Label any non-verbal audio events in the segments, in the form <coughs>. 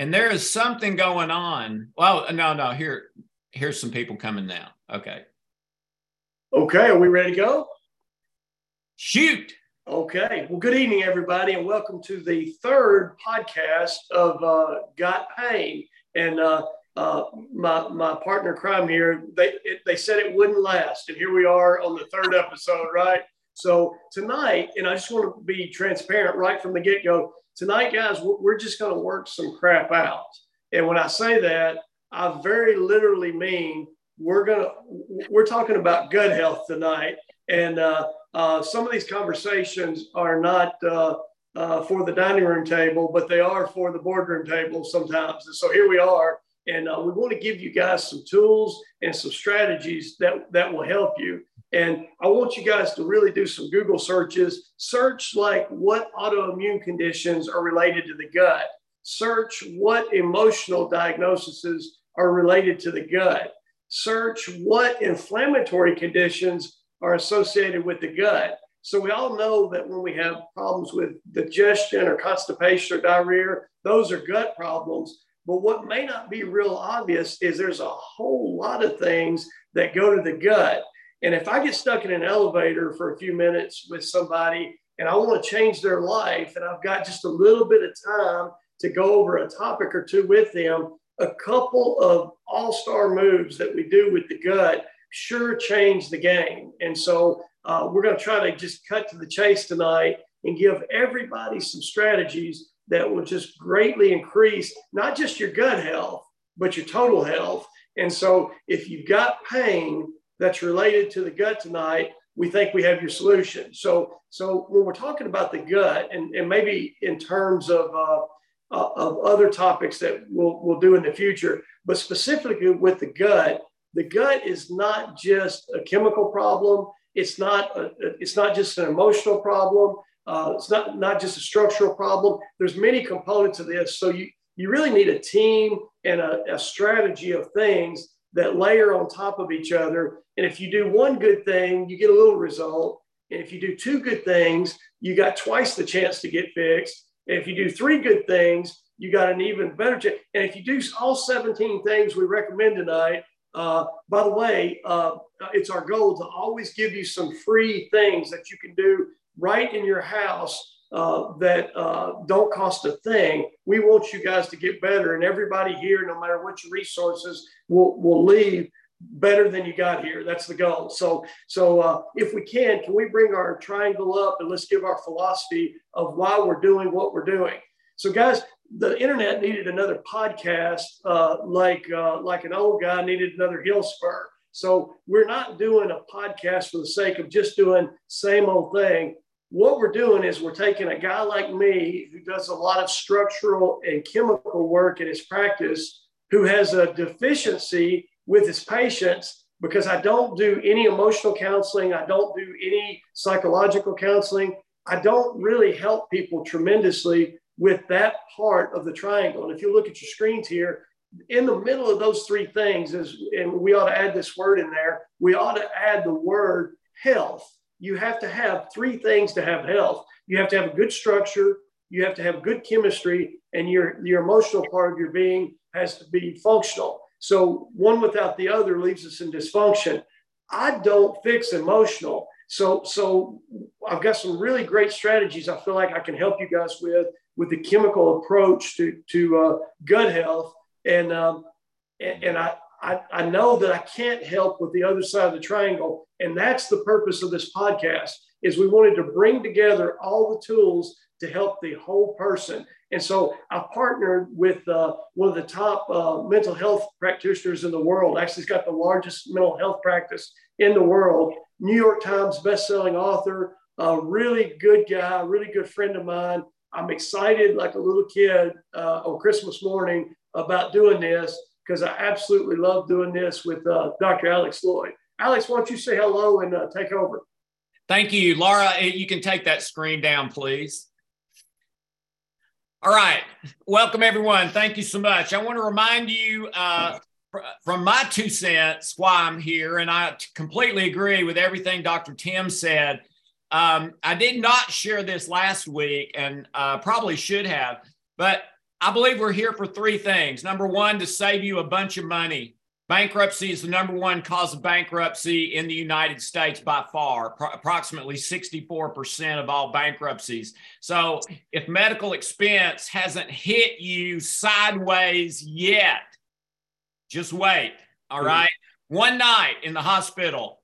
And there is something going on. Well, no, no, here, here's some people coming now. Okay. Okay, are we ready to go? Shoot. Okay. Well, good evening, everybody, and welcome to the third podcast of uh, Got Pain. And uh, uh, my my partner crime here, they it, they said it wouldn't last, and here we are on the third episode, right? So tonight, and I just want to be transparent right from the get go. Tonight, guys, we're just going to work some crap out. And when I say that, I very literally mean we're gonna we're talking about gut health tonight, and uh, uh, some of these conversations are not uh, uh, for the dining room table, but they are for the boardroom table sometimes. And so here we are, and uh, we want to give you guys some tools and some strategies that that will help you. And I want you guys to really do some Google searches. Search like what autoimmune conditions are related to the gut. Search what emotional diagnoses are related to the gut. Search what inflammatory conditions are associated with the gut. So we all know that when we have problems with digestion or constipation or diarrhea, those are gut problems. But what may not be real obvious is there's a whole lot of things that go to the gut. And if I get stuck in an elevator for a few minutes with somebody and I want to change their life, and I've got just a little bit of time to go over a topic or two with them, a couple of all star moves that we do with the gut sure change the game. And so uh, we're going to try to just cut to the chase tonight and give everybody some strategies that will just greatly increase not just your gut health, but your total health. And so if you've got pain, that's related to the gut tonight, we think we have your solution. So, so when we're talking about the gut, and, and maybe in terms of uh, uh, of other topics that we'll we'll do in the future, but specifically with the gut, the gut is not just a chemical problem. It's not a, it's not just an emotional problem. Uh, it's not not just a structural problem. There's many components of this. So you you really need a team and a, a strategy of things that layer on top of each other. And if you do one good thing, you get a little result. And if you do two good things, you got twice the chance to get fixed. And if you do three good things, you got an even better chance. And if you do all 17 things we recommend tonight, uh, by the way, uh, it's our goal to always give you some free things that you can do right in your house uh, that uh, don't cost a thing. We want you guys to get better, and everybody here, no matter what your resources, will will leave better than you got here. That's the goal. So, so uh, if we can, can we bring our triangle up and let's give our philosophy of why we're doing what we're doing. So, guys, the internet needed another podcast, uh, like uh, like an old guy needed another hill spur. So we're not doing a podcast for the sake of just doing same old thing what we're doing is we're taking a guy like me who does a lot of structural and chemical work in his practice, who has a deficiency with his patients because I don't do any emotional counseling, I don't do any psychological counseling. I don't really help people tremendously with that part of the triangle. And if you look at your screens here, in the middle of those three things is, and we ought to add this word in there, we ought to add the word health you have to have three things to have health. You have to have a good structure, you have to have good chemistry, and your, your emotional part of your being has to be functional. So one without the other leaves us in dysfunction. I don't fix emotional. So, so I've got some really great strategies I feel like I can help you guys with with the chemical approach to, to uh, gut health. And, um, and, and I, I, I know that I can't help with the other side of the triangle. And that's the purpose of this podcast is we wanted to bring together all the tools to help the whole person. And so I partnered with uh, one of the top uh, mental health practitioners in the world. Actually, he's got the largest mental health practice in the world. New York Times bestselling author, a really good guy, really good friend of mine. I'm excited like a little kid uh, on Christmas morning about doing this because I absolutely love doing this with uh, Dr. Alex Loyd. Alex, why don't you say hello and uh, take over? Thank you, Laura. You can take that screen down, please. All right. Welcome, everyone. Thank you so much. I want to remind you uh, from my two cents why I'm here, and I completely agree with everything Dr. Tim said. Um, I did not share this last week and uh, probably should have, but I believe we're here for three things. Number one, to save you a bunch of money. Bankruptcy is the number one cause of bankruptcy in the United States by far, pro- approximately 64% of all bankruptcies. So, if medical expense hasn't hit you sideways yet, just wait. All right. mm-hmm. One night in the hospital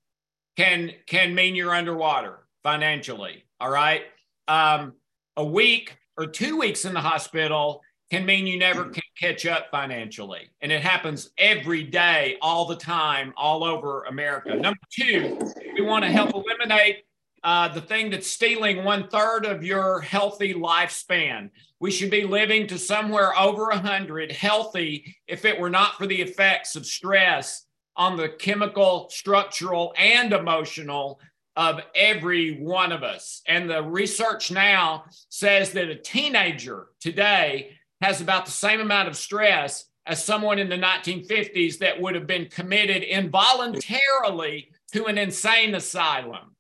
can can mean you're underwater financially. All right. Um, a week or two weeks in the hospital can mean you never can catch up financially. And it happens every day, all the time, all over America. Number two, we want to help eliminate uh, the thing that's stealing one third of your healthy lifespan. We should be living to somewhere over 100 healthy if it were not for the effects of stress on the chemical, structural, and emotional of every one of us. And the research now says that a teenager today has about the same amount of stress as someone in the 1950s that would have been committed involuntarily to an insane asylum.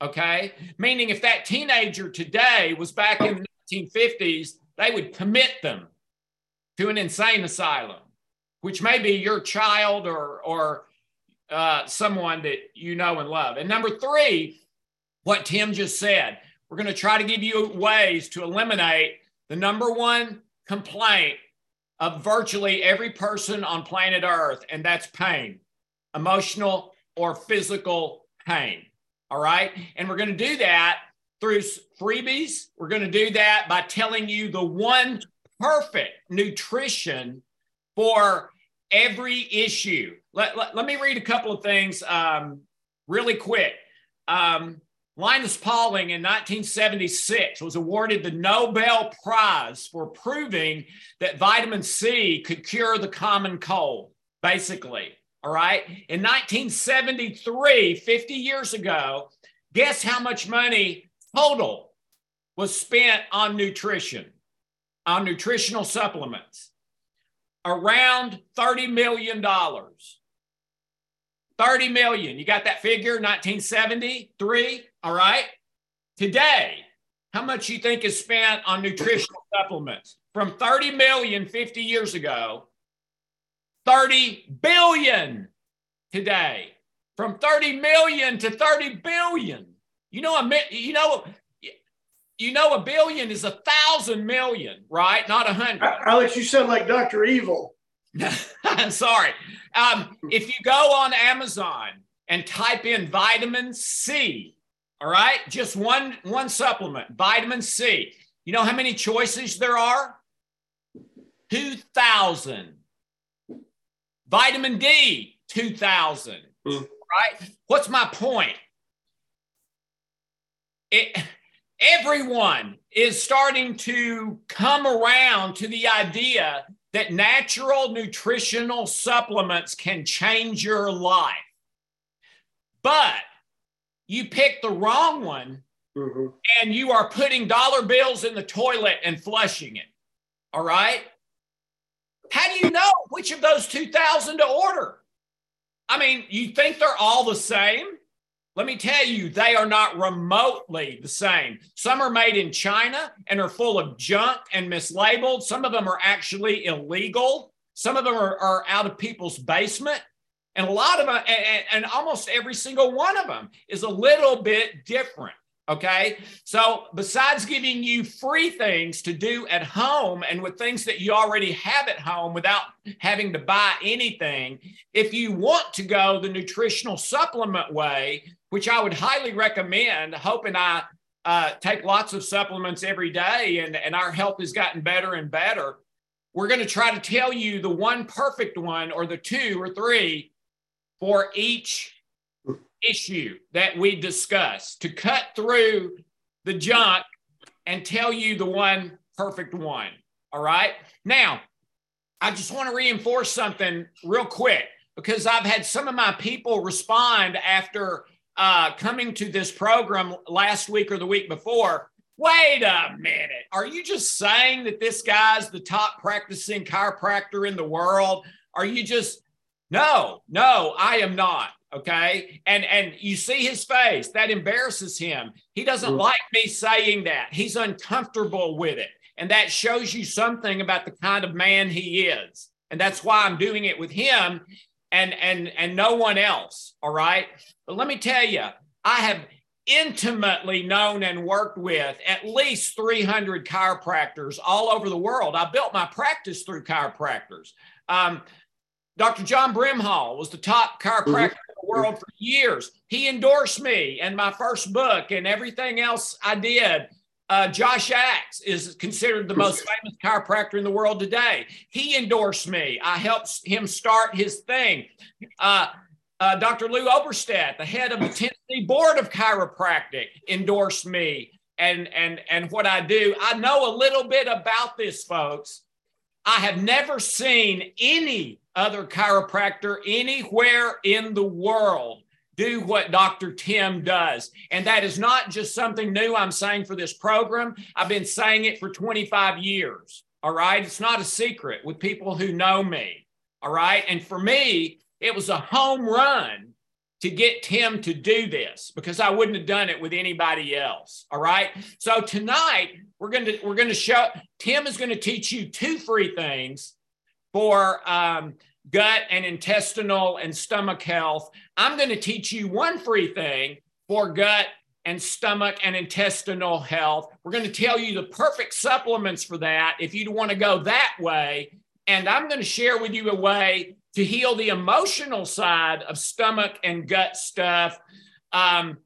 Okay. Meaning, if that teenager today was back in the 1950s, they would commit them to an insane asylum, which may be your child or, or uh, someone that you know and love. And number three, what Tim just said, we're going to try to give you ways to eliminate the number one complaint of virtually every person on planet Earth, and that's pain, emotional or physical pain. All right. And we're going to do that through freebies. We're going to do that by telling you the one perfect nutrition for every issue. Let, let, let me read a couple of things um, really quick. Um, Linus Pauling in 1976 was awarded the Nobel Prize for proving that vitamin C could cure the common cold, basically. All right. In 1973, 50 years ago, guess how much money total was spent on nutrition, on nutritional supplements? Around $30 million. 30 million. You got that figure, 1973? All right. Today, how much you think is spent on nutritional supplements? From 30 million 50 years ago, 30 billion today. From 30 million to 30 billion. You know, a you know, you know, a billion is a thousand million, right? Not a hundred. Alex, you sound like Dr. Evil. I'm <laughs> sorry. Um, if you go on Amazon and type in vitamin C, all right, just one one supplement, vitamin C. You know how many choices there are? Two thousand. Vitamin D, two thousand. Mm. Right. What's my point? It, everyone is starting to come around to the idea that natural nutritional supplements can change your life. But you pick the wrong one mm-hmm. and you are putting dollar bills in the toilet and flushing it. All right. How do you know which of those 2,000 to order? I mean, you think they're all the same? Let me tell you, they are not remotely the same. Some are made in China and are full of junk and mislabeled. Some of them are actually illegal. Some of them are, are out of people's basement. And a lot of them, and, and almost every single one of them is a little bit different. Okay. So, besides giving you free things to do at home and with things that you already have at home without having to buy anything, if you want to go the nutritional supplement way, which I would highly recommend, Hope and I uh, take lots of supplements every day and, and our health has gotten better and better. We're going to try to tell you the one perfect one or the two or three for each issue that we discuss to cut through the junk and tell you the one perfect one. All right. Now, I just want to reinforce something real quick because I've had some of my people respond after uh, coming to this program last week or the week before. Wait a minute. Are you just saying that this guy's the top practicing chiropractor in the world? Are you just, no, no, I am not okay and and you see his face that embarrasses him he doesn't mm. like me saying that he's uncomfortable with it And that shows you something about the kind of man he is. And that's why I'm doing it with him and and and no one else. All right. But let me tell you, I have intimately known and worked with at least 300 chiropractors all over the world. I built my practice through chiropractors. Um, Dr. John Brimhall was the top chiropractor mm-hmm. in the world for years. He endorsed me and my first book and everything else I did. Uh, Josh Axe is considered the most famous chiropractor in the world today. He endorsed me. I helped him start his thing. Uh, uh, Dr. Lou Oberstadt, the head of the Tennessee Board of Chiropractic, endorsed me and and and what I do. I know a little bit about this, folks. I have never seen any other chiropractor anywhere in the world do what Dr. Tim does. And that is not just something new I'm saying for this program. I've been saying it for 25 years. All right. It's not a secret with people who know me. All right. And for me, it was a home run to get Tim to do this because I wouldn't have done it with anybody else. All right. So tonight we're going to we're going to show Tim is going to teach you two free things for um, gut and intestinal and stomach health. I'm going to teach you one free thing for gut and stomach and intestinal health. We're going to tell you the perfect supplements for that if you want to go that way. And I'm going to share with you a way to heal the emotional side of stomach and gut stuff um,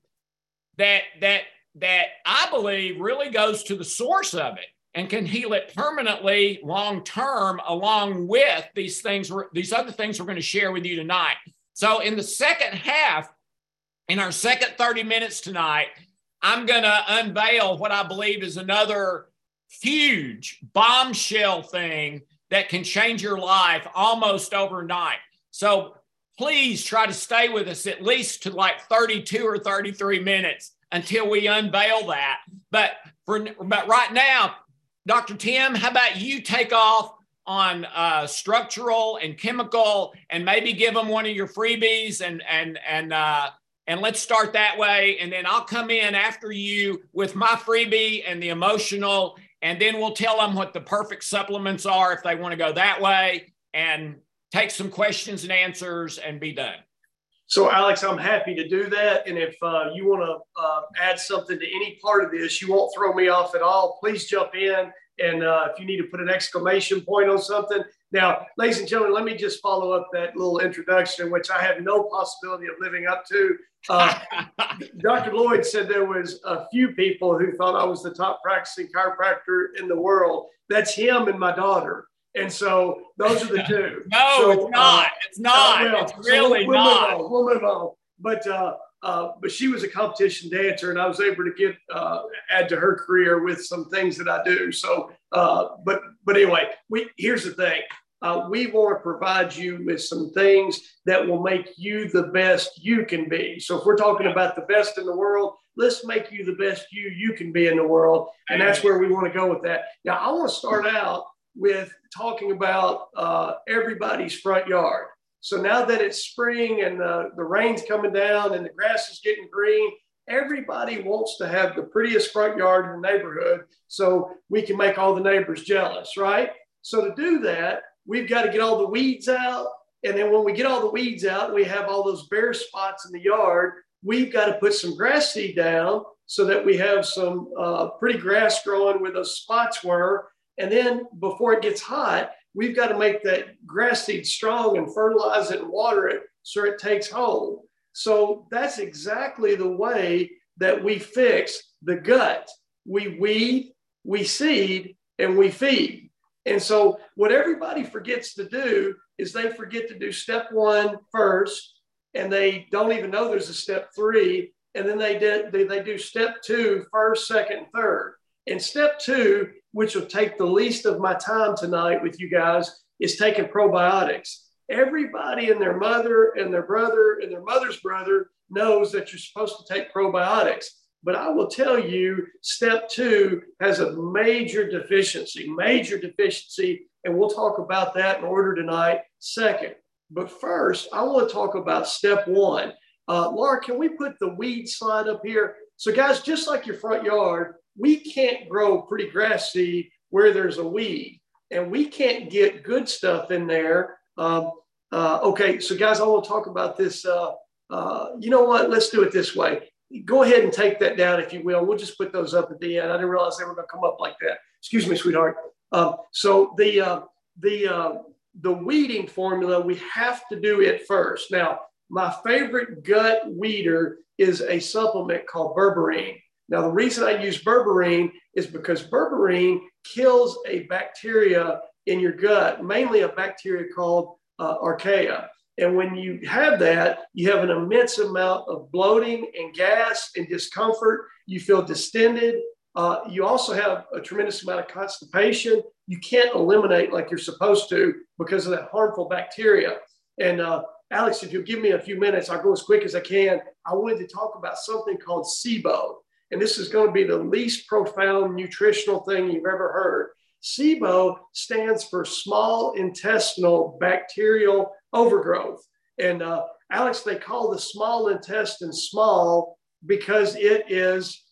that that that I believe really goes to the source of it and can heal it permanently long term along with these things these other things we're going to share with you tonight. So in the second half in our second 30 minutes tonight i'm going to unveil what i believe is another huge bombshell thing that can change your life almost overnight. So please try to stay with us at least to like 32 or 33 minutes until we unveil that. But for but right now Dr. Tim, how about you take off on uh, structural and chemical, and maybe give them one of your freebies, and and and uh, and let's start that way. And then I'll come in after you with my freebie and the emotional, and then we'll tell them what the perfect supplements are if they want to go that way, and take some questions and answers, and be done. So, Alex, I'm happy to do that. And if uh, you want to uh, add something to any part of this, you won't throw me off at all. Please jump in. And uh, if you need to put an exclamation point on something. Now, ladies and gentlemen, let me just follow up that little introduction, which I have no possibility of living up to. Uh, <laughs> Dr. Loyd said there was a few people who thought I was the top practicing chiropractor in the world. That's him and my daughter. And so those are the <laughs> two. no, so, it's not. Uh, it's not. Uh, well, it's really so we'll not. Move on, we'll move on. But uh, uh, but she was a competition dancer, and I was able to get uh, add to her career with some things that I do. So, uh, but but anyway, we here's the thing: uh, we want to provide you with some things that will make you the best you can be. So, if we're talking about the best in the world, let's make you the best you you can be in the world, and that's where we want to go with that. Now, I want to start out with talking about uh, everybody's front yard. So now that it's spring and the, the rain's coming down and the grass is getting green, everybody wants to have the prettiest front yard in the neighborhood so we can make all the neighbors jealous, right? So to do that, we've got to get all the weeds out. And then when we get all the weeds out, we have all those bare spots in the yard. We've got to put some grass seed down so that we have some uh, pretty grass growing where those spots were. And then before it gets hot, we've got to make that grass seed strong and fertilize it and water it so it takes hold. So that's exactly the way that we fix the gut. We weed, we seed, and we feed. And so what everybody forgets to do is they forget to do step one first, and they don't even know there's a step three. And then they did they, they do step two first, second, third. And step two which will take the least of my time tonight with you guys, is taking probiotics. Everybody and their mother and their brother and their mother's brother knows that you're supposed to take probiotics. But I will tell you, step two has a major deficiency, major deficiency. And we'll talk about that in order tonight, second. But first, I want to talk about step one. Uh, Laura, can we put the weed slide up here? So, guys, just like your front yard, we can't grow pretty grass seed where there's a weed. And we can't get good stuff in there. Um, uh, okay, so guys, I want to talk about this. Uh, uh, you know what? Let's do it this way. Go ahead and take that down, if you will. We'll just put those up at the end. I didn't realize they were going to come up like that. Excuse me, sweetheart. Um, so the uh, the uh, the weeding formula, we have to do it first. Now, my favorite gut weeder is a supplement called berberine. Now, the reason I use berberine is because berberine kills a bacteria in your gut, mainly a bacteria called uh, archaea. And when you have that, you have an immense amount of bloating and gas and discomfort. You feel distended. Uh, you also have a tremendous amount of constipation. You can't eliminate like you're supposed to because of that harmful bacteria. And uh, Alex, if you'll give me a few minutes, I'll go as quick as I can. I wanted to talk about something called SIBO. And this is going to be the least profound nutritional thing you've ever heard. SIBO stands for small intestinal bacterial overgrowth. And uh, Alex, they call the small intestine small because it is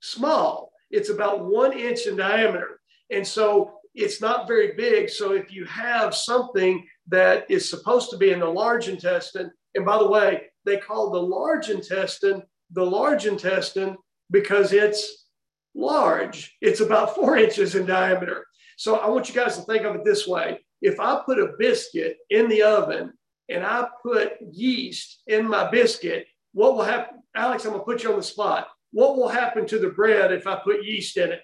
small. It's about one inch in diameter. And so it's not very big. So if you have something that is supposed to be in the large intestine, and by the way, they call the large intestine the large intestine because it's large. It's about four inches in diameter. So I want you guys to think of it this way. If I put a biscuit in the oven and I put yeast in my biscuit, what will happen? Alex, I'm going to put you on the spot. What will happen to the bread if I put yeast in it?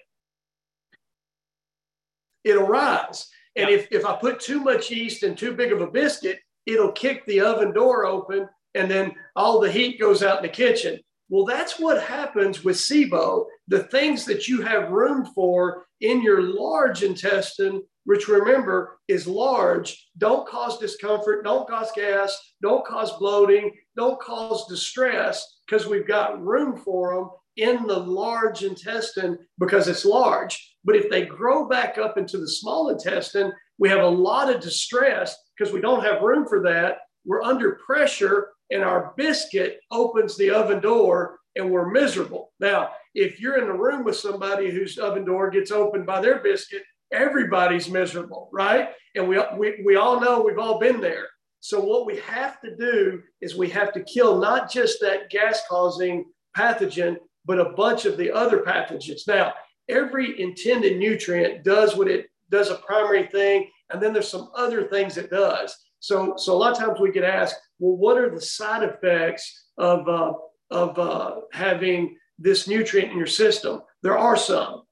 It'll rise. And if, if I put too much yeast in too big of a biscuit, it'll kick the oven door open and then all the heat goes out in the kitchen. Well, that's what happens with SIBO. The things that you have room for in your large intestine, which remember is large, don't cause discomfort, don't cause gas, don't cause bloating, don't cause distress because we've got room for them in the large intestine because it's large. But if they grow back up into the small intestine, we have a lot of distress because we don't have room for that. We're under pressure and our biscuit opens the oven door and we're miserable. Now, if you're in the room with somebody whose oven door gets opened by their biscuit, everybody's miserable, right? And we, we, we all know we've all been there. So, what we have to do is we have to kill not just that gas causing pathogen, but a bunch of the other pathogens. Now, every intended nutrient does what it does a primary thing, and then there's some other things it does. So, so a lot of times we get asked, well, what are the side effects of, uh, of uh, having this nutrient in your system? There are some.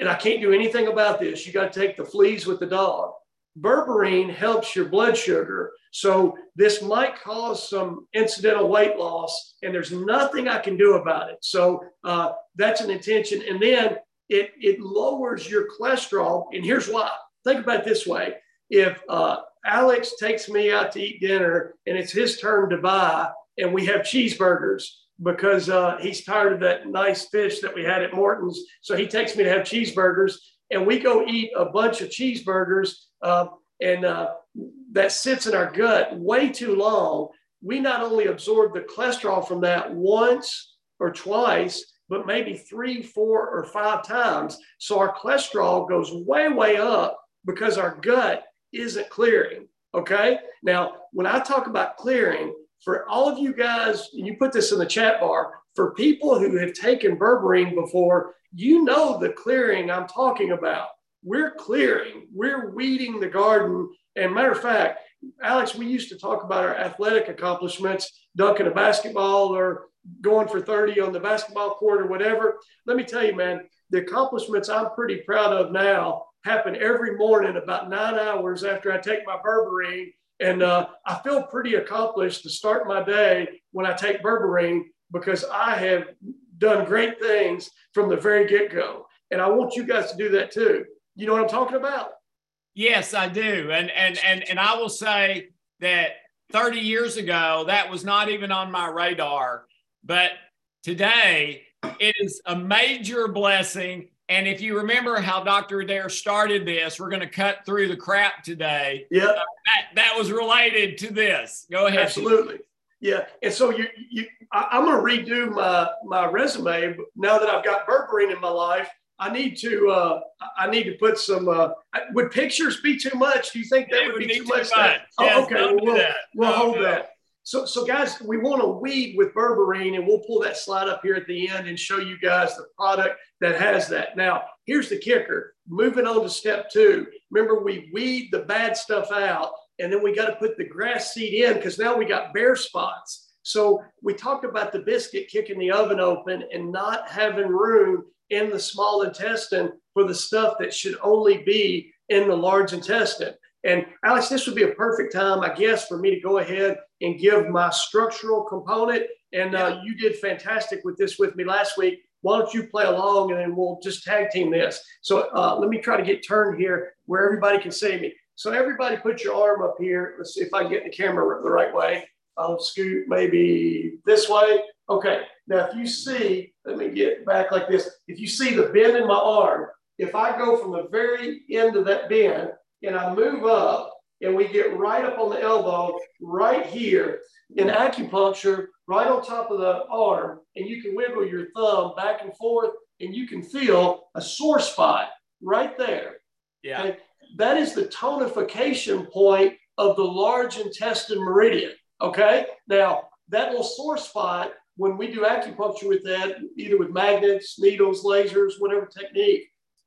And I can't do anything about this. You got to take the fleas with the dog. Berberine helps your blood sugar. So this might cause some incidental weight loss, and there's nothing I can do about it. So uh, that's an intention. And then it, it lowers your cholesterol. And here's why. Think about it this way. If uh, Alex takes me out to eat dinner and it's his turn to buy, and we have cheeseburgers because uh, he's tired of that nice fish that we had at Morton's. So he takes me to have cheeseburgers, and we go eat a bunch of cheeseburgers, uh, and uh, that sits in our gut way too long. We not only absorb the cholesterol from that once or twice, but maybe three, four, or five times. So our cholesterol goes way, way up because our gut isn't clearing. Okay. Now, when I talk about clearing, for all of you guys, you put this in the chat bar, for people who have taken berberine before, you know the clearing I'm talking about. We're clearing, we're weeding the garden. And matter of fact, Alex, we used to talk about our athletic accomplishments, dunking a basketball or going for 30 on the basketball court or whatever. Let me tell you, man, the accomplishments I'm pretty proud of now happen every morning about nine hours after I take my berberine. And uh, I feel pretty accomplished to start my day when I take berberine because I have done great things from the very get go. And I want you guys to do that too. You know what I'm talking about? Yes, I do. And and and and I will say that 30 years ago that was not even on my radar, but today it is a major blessing and if you remember how Dr. Adair started this, we're going to cut through the crap today. Yeah. Uh, that, that was related to this. Go ahead. Absolutely. Yeah. And so you, you I, am going to redo my, my resume now that I've got berberine in my life. I need to uh, I need to put some. Uh, would pictures be too much? Do you think that would, would be be too too much? much. Oh, Yes, okay, well, we'll, that. we'll hold that. So, so guys, we want to weed with berberine, and we'll pull that slide up here at the end and show you guys the product that has that. Now, here's the kicker. Moving on to step two. Remember, we weed the bad stuff out, and then we got to put the grass seed in because now we got bare spots. So we talked about the biscuit kicking the oven open and not having room in the small intestine for the stuff that should only be in the large intestine. And Alex, this would be a perfect time, I guess, for me to go ahead and give my structural component. And uh, you did fantastic with this with me last week. Why don't you play along and then we'll just tag team this? So uh, let me try to get turned here where everybody can see me. So everybody put your arm up here. Let's see if I can get the camera the right way. I'll scoot maybe this way. Okay. Now, if you see, let me get back like this. If you see the bend in my arm, if I go from the very end of that bend and I move up and we get right up on the elbow, right here in acupuncture, right on top of the arm, and you can wiggle your thumb back and forth and you can feel a sore spot right there. Yeah. Okay? That is the tonification point of the large intestine meridian. Okay. Now, that little sore spot, when we do acupuncture with that, either with magnets, needles, lasers, whatever technique,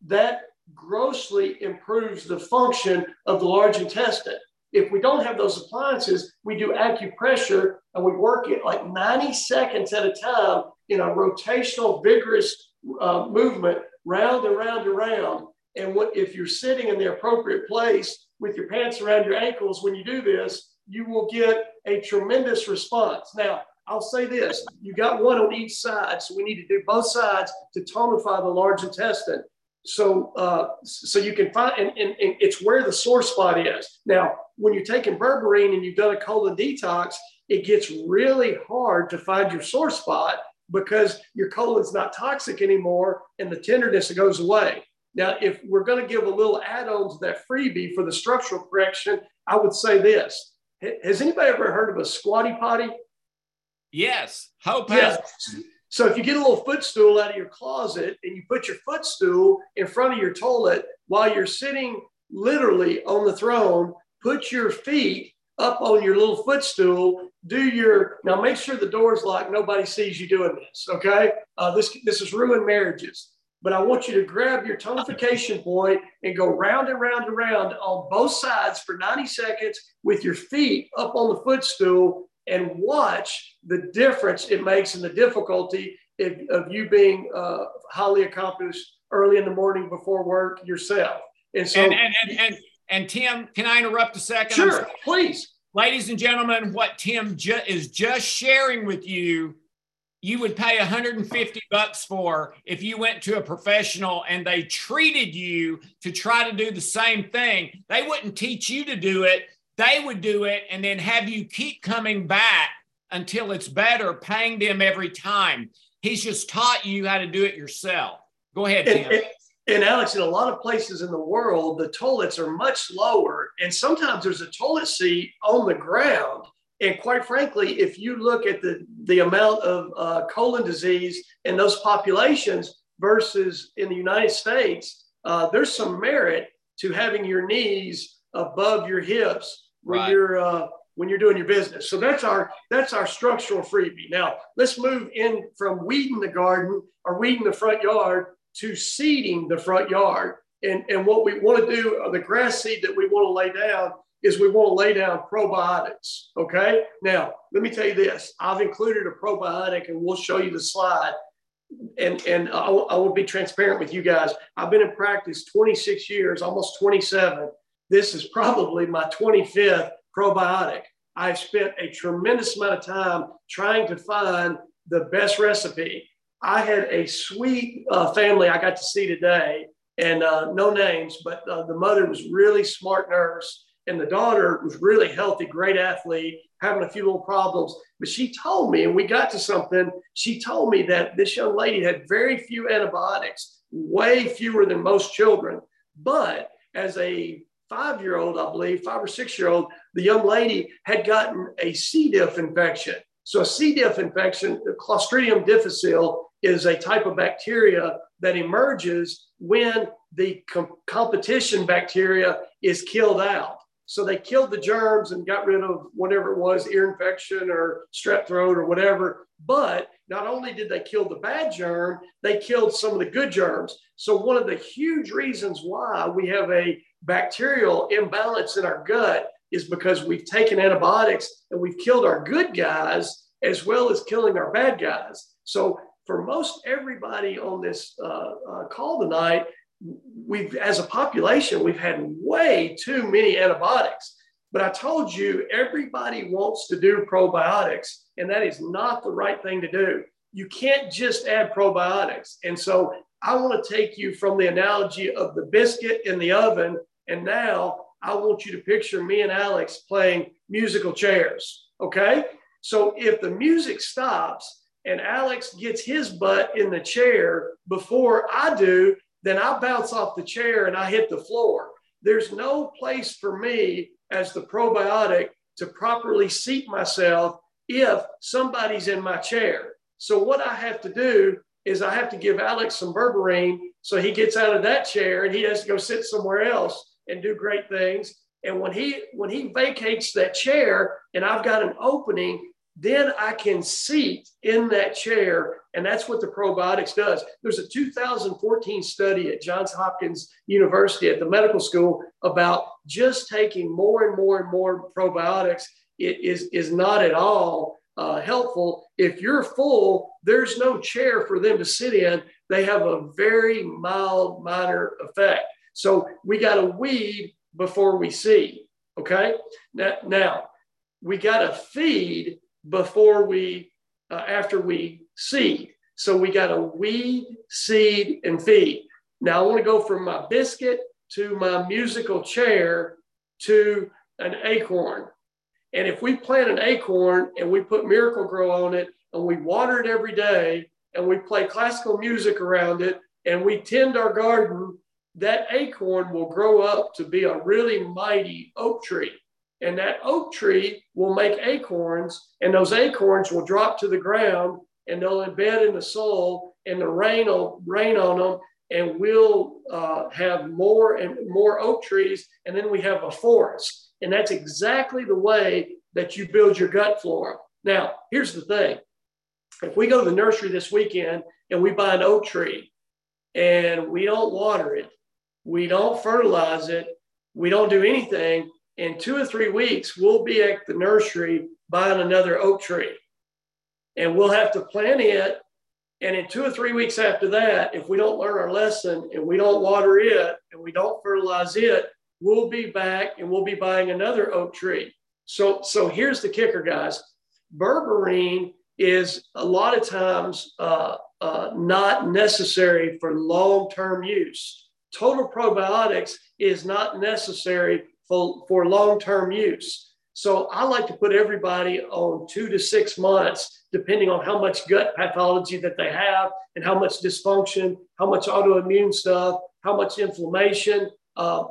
that grossly improves the function of the large intestine. If we don't have those appliances, we do acupressure and we work it like 90 seconds at a time in a rotational, vigorous uh, movement, round and round and round. And what, if you're sitting in the appropriate place with your pants around your ankles when you do this, you will get a tremendous response. Now, I'll say this you got one on each side, so we need to do both sides to tonify the large intestine. So, uh, so you can find, and, and, and it's where the sore spot is. Now, when you're taking berberine and you've done a colon detox, it gets really hard to find your sore spot because your colon's not toxic anymore and the tenderness goes away. Now, if we're going to give a little add-on to that freebie for the structural correction, I would say this. Has anybody ever heard of a squatty potty? Yes. Hope Yeah. has. So if you get a little footstool out of your closet and you put your footstool in front of your toilet while you're sitting literally on the throne, put your feet up on your little footstool. Do your now. Make sure the door's locked. Nobody sees you doing this. Okay. Uh, this this is ruined marriages. But I want you to grab your tonification point and go round and round and round on both sides for 90 seconds with your feet up on the footstool and watch the difference it makes in the difficulty of, of you being uh, highly accomplished early in the morning before work yourself. And so, And, and, and, and, and Tim, can I interrupt a 2nd sure, please. Ladies and gentlemen, what Tim ju- is just sharing with you, you would pay 150 bucks for if you went to a professional and they treated you to try to do the same thing. They wouldn't teach you to do it. They would do it and then have you keep coming back until it's better, paying them every time. He's just taught you how to do it yourself. Go ahead, And, and, and Alex, in a lot of places in the world, the toilets are much lower. And sometimes there's a toilet seat on the ground. And quite frankly, if you look at the, the amount of uh, colon disease in those populations versus in the United States, uh, there's some merit to having your knees above your hips when Right. you're uh, when you're doing your business. So that's our that's our structural freebie. Now let's move in from weeding the garden or weeding the front yard to seeding the front yard. And, and what we want to do, uh, the grass seed that we want to lay down is we want to lay down probiotics. Okay. Now, let me tell you this I've included a probiotic and we'll show you the slide. And, and I, will- I will be transparent with you guys. I've been in practice 26 years, almost 27. This is probably my 25th probiotic. I've spent a tremendous amount of time trying to find the best recipe. I had a sweet uh, family I got to see today, and uh, no names, but uh, the mother was really smart nurse, and the daughter was really healthy, great athlete, having a few little problems. But she told me, and we got to something. She told me that this young lady had very few antibiotics, way fewer than most children. But as a five year old, I believe, five or six year old, the young lady had gotten a C. diff infection. So, a C. diff infection, Clostridium difficile, is a type of bacteria that emerges when the com- competition bacteria is killed out. So they killed the germs and got rid of whatever it was, ear infection or strep throat or whatever. But not only did they kill the bad germ, they killed some of the good germs. So one of the huge reasons why we have a bacterial imbalance in our gut is because we've taken antibiotics and we've killed our good guys as well as killing our bad guys. So for most everybody on this uh, uh, call tonight, we've as a population we've had way too many antibiotics. But i told you everybody wants to do probiotics and that is not the right thing to do. You can't just add probiotics. And so i want to take you from the analogy of the biscuit in the oven and now i want you to picture me and alex playing musical chairs okay so if the music stops and alex gets his butt in the chair before i do then I bounce off the chair and I hit the floor. There's no place for me as the probiotic to properly seat myself if somebody's in my chair. So, what I have to do is I have to give Alex some berberine so he gets out of that chair and he has to go sit somewhere else and do great things. And when he when he vacates that chair and I've got an opening, then I can seat in that chair. And that's what the probiotics does. There's a 2014 study at Johns Hopkins University at the medical school about just taking more and more and more probiotics. It is, is not at all uh, helpful. If you're full, there's no chair for them to sit in. They have a very mild, minor effect. So we got to weed before we see. Okay. Now, now we got to feed before we, uh, after we seed. So we got to weed, seed, and feed. Now I want to go from my biscuit to my musical chair to an acorn. And if we plant an acorn and we put Miracle-Gro on it and we water it every day and we play classical music around it and we tend our garden, that acorn will grow up to be a really mighty oak tree. And that oak tree will make acorns, and those acorns will drop to the ground and they'll embed in the soil, and the rain will rain on them, and we'll uh, have more and more oak trees, and then we have a forest. And that's exactly the way that you build your gut flora. Now, here's the thing if we go to the nursery this weekend and we buy an oak tree and we don't water it, we don't fertilize it, we don't do anything, in two or three weeks, we'll be at the nursery buying another oak tree. And we'll have to plant it. And in two or three weeks after that, if we don't learn our lesson and we don't water it and we don't fertilize it, we'll be back and we'll be buying another oak tree. So, so here's the kicker, guys. Berberine is a lot of times uh, uh, not necessary for long term use. Total probiotics is not necessary for, for long-term use. So I like to put everybody on two to six months, depending on how much gut pathology that they have and how much dysfunction, how much autoimmune stuff, how much inflammation. Uh,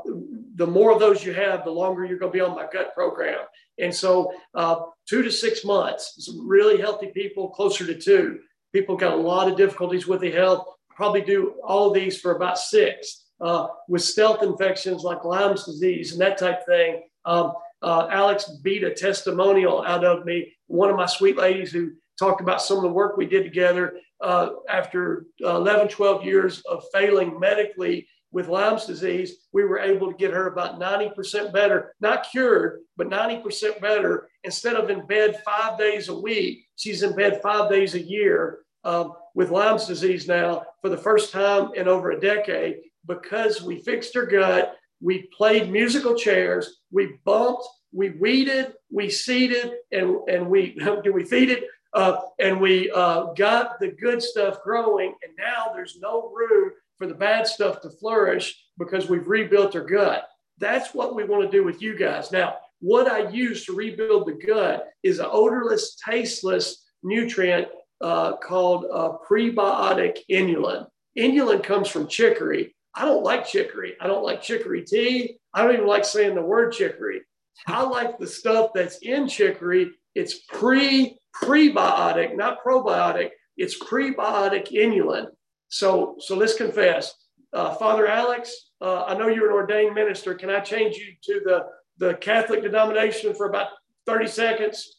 the more of those you have, the longer you're going to be on my gut program. And so, uh, two to six months. Some really healthy people, closer to two. People got a lot of difficulties with the health. Probably do all of these for about six uh, with stealth infections like Lyme's disease and that type of thing. Um, uh, Alex beat a testimonial out of me, one of my sweet ladies who talked about some of the work we did together uh, after 11, 12 years of failing medically with Lyme's disease. We were able to get her about 90% better, not cured, but 90% better. Instead of in bed five days a week, she's in bed five days a year um, with Lyme's disease now for the first time in over a decade because we fixed her gut. We played musical chairs. We bumped, we weeded, we seeded, and, and we, <laughs> do we feeded, uh, and we uh, got the good stuff growing. And now there's no room for the bad stuff to flourish because we've rebuilt her gut. That's what we want to do with you guys. Now, what I use to rebuild the gut is an odorless, tasteless nutrient uh, called uh, prebiotic inulin. Inulin comes from chicory, I don't like chicory. I don't like chicory tea. I don't even like saying the word chicory. I like the stuff that's in chicory. It's pre prebiotic, not probiotic. It's prebiotic inulin. So, so let's confess. Uh, Father Alex, uh, I know you're an ordained minister. Can I change you to the, the Catholic denomination for about 30 seconds?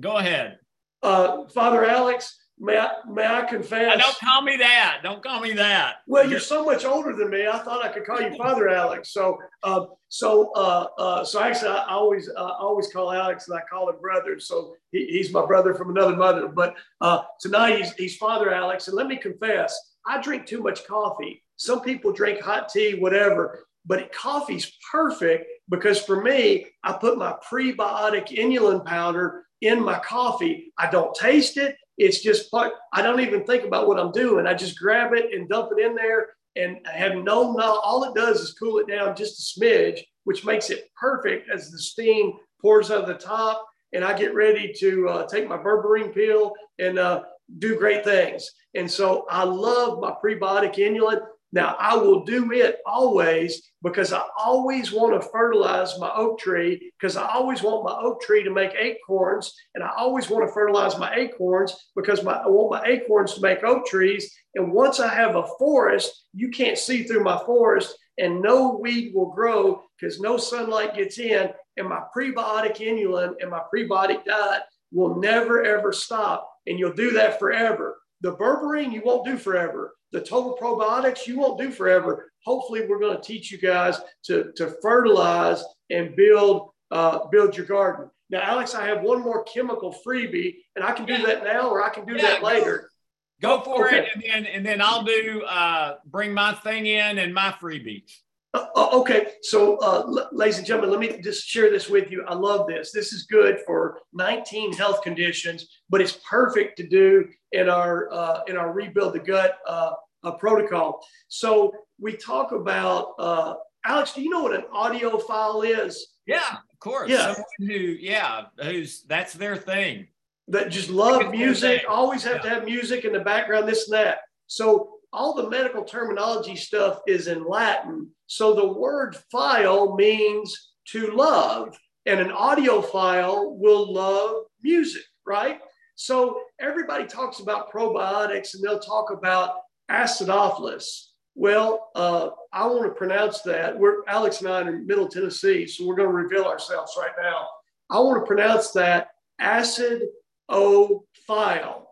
Go ahead. Uh, Father Alex, may I, may I confess? don't call me that. Don't call me that. Well, you're so much older than me. I thought I could call you <laughs> Father Alex. So, uh, so, uh, uh, so actually, I always, uh, always call Alex, and I call him brother. So he, he's my brother from another mother. But uh, tonight he's, he's Father Alex, and let me confess, I drink too much coffee. Some people drink hot tea, whatever. But coffee's perfect because for me, I put my prebiotic inulin powder in my coffee. I don't taste it. It's just, part, I don't even think about what I'm doing. I just grab it and dump it in there and I have no, no, all it does is cool it down just a smidge, which makes it perfect as the steam pours out of the top. And I get ready to uh, take my berberine pill and uh, do great things. And so I love my prebiotic inulin. Now, I will do it always because I always want to fertilize my oak tree because I always want my oak tree to make acorns. And I always want to fertilize my acorns because my, I want my acorns to make oak trees. And once I have a forest, you can't see through my forest and no weed will grow because no sunlight gets in. And my prebiotic inulin and my prebiotic diet will never, ever stop. And you'll do that forever. The berberine you won't do forever the total probiotics you won't do forever. Hopefully, we're going to teach you guys to, to fertilize and build uh, build your garden. Now, Alex, I have one more chemical freebie, and I can do that now, or I can do yeah, that later. Go, go for okay. it, and then and then I'll do uh, bring my thing in and my freebie. Uh, uh okay, so uh, l- ladies and gentlemen, let me just share this with you. I love this. This is good for 19 health conditions, but it's perfect to do in our uh, in our rebuild the gut uh, uh, protocol. So we talk about uh, Alex. Do you know what an audiophile is? Yeah, of course. Yeah, Someone who yeah, who's that's their thing. That just love music. Always have yeah. to have music in the background. This and that. So all the medical terminology stuff is in Latin. So the word file means to love, and an audiophile will love music, right? So everybody talks about probiotics and they'll talk about acidophilus. Well, uh, I want to pronounce that. We're Alex and I are in Middle Tennessee, so we're going to reveal ourselves right now. I want to pronounce that acid o file.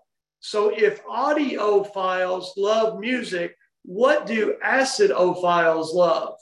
So if audiophiles love music, what do acidophiles love?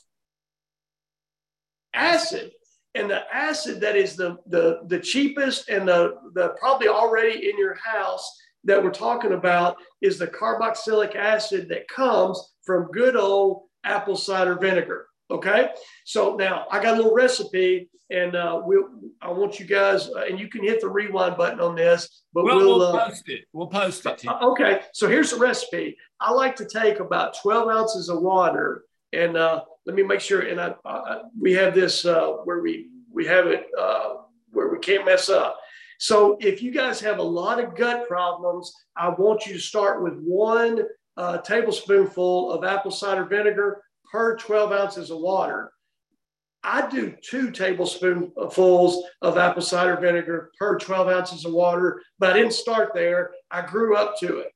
Acid. And the acid that is the, the, the cheapest and the, the probably already in your house that we're talking about is the carboxylic acid that comes from good old apple cider vinegar. Okay, so now I got a little recipe, and uh, we'll, I want you guys, uh, and you can hit the rewind button on this, but we'll, we'll, we'll uh, post it. We'll post it. Uh, okay, so here's the recipe. I like to take about 12 ounces of water, and uh, let me make sure. And I, I we have this uh, where we we have it where we can't mess up. So if you guys have a lot of gut problems, I want you to start with one uh, tablespoonful of apple cider vinegar per 12 ounces of water. I do two tablespoonfuls of apple cider vinegar per 12 ounces of water, but I didn't start there. I grew up to it.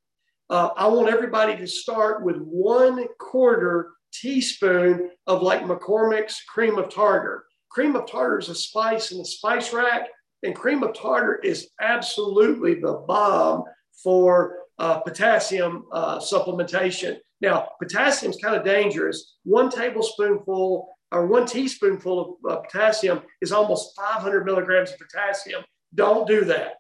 Uh, I want everybody to start with one quarter teaspoon of like McCormick's cream of tartar. Cream of tartar is a spice in the spice rack. And cream of tartar is absolutely the bomb for uh, potassium uh, supplementation. Now, potassium is kind of dangerous. One tablespoonful or one teaspoonful of uh, potassium is almost 500 milligrams of potassium. Don't do that.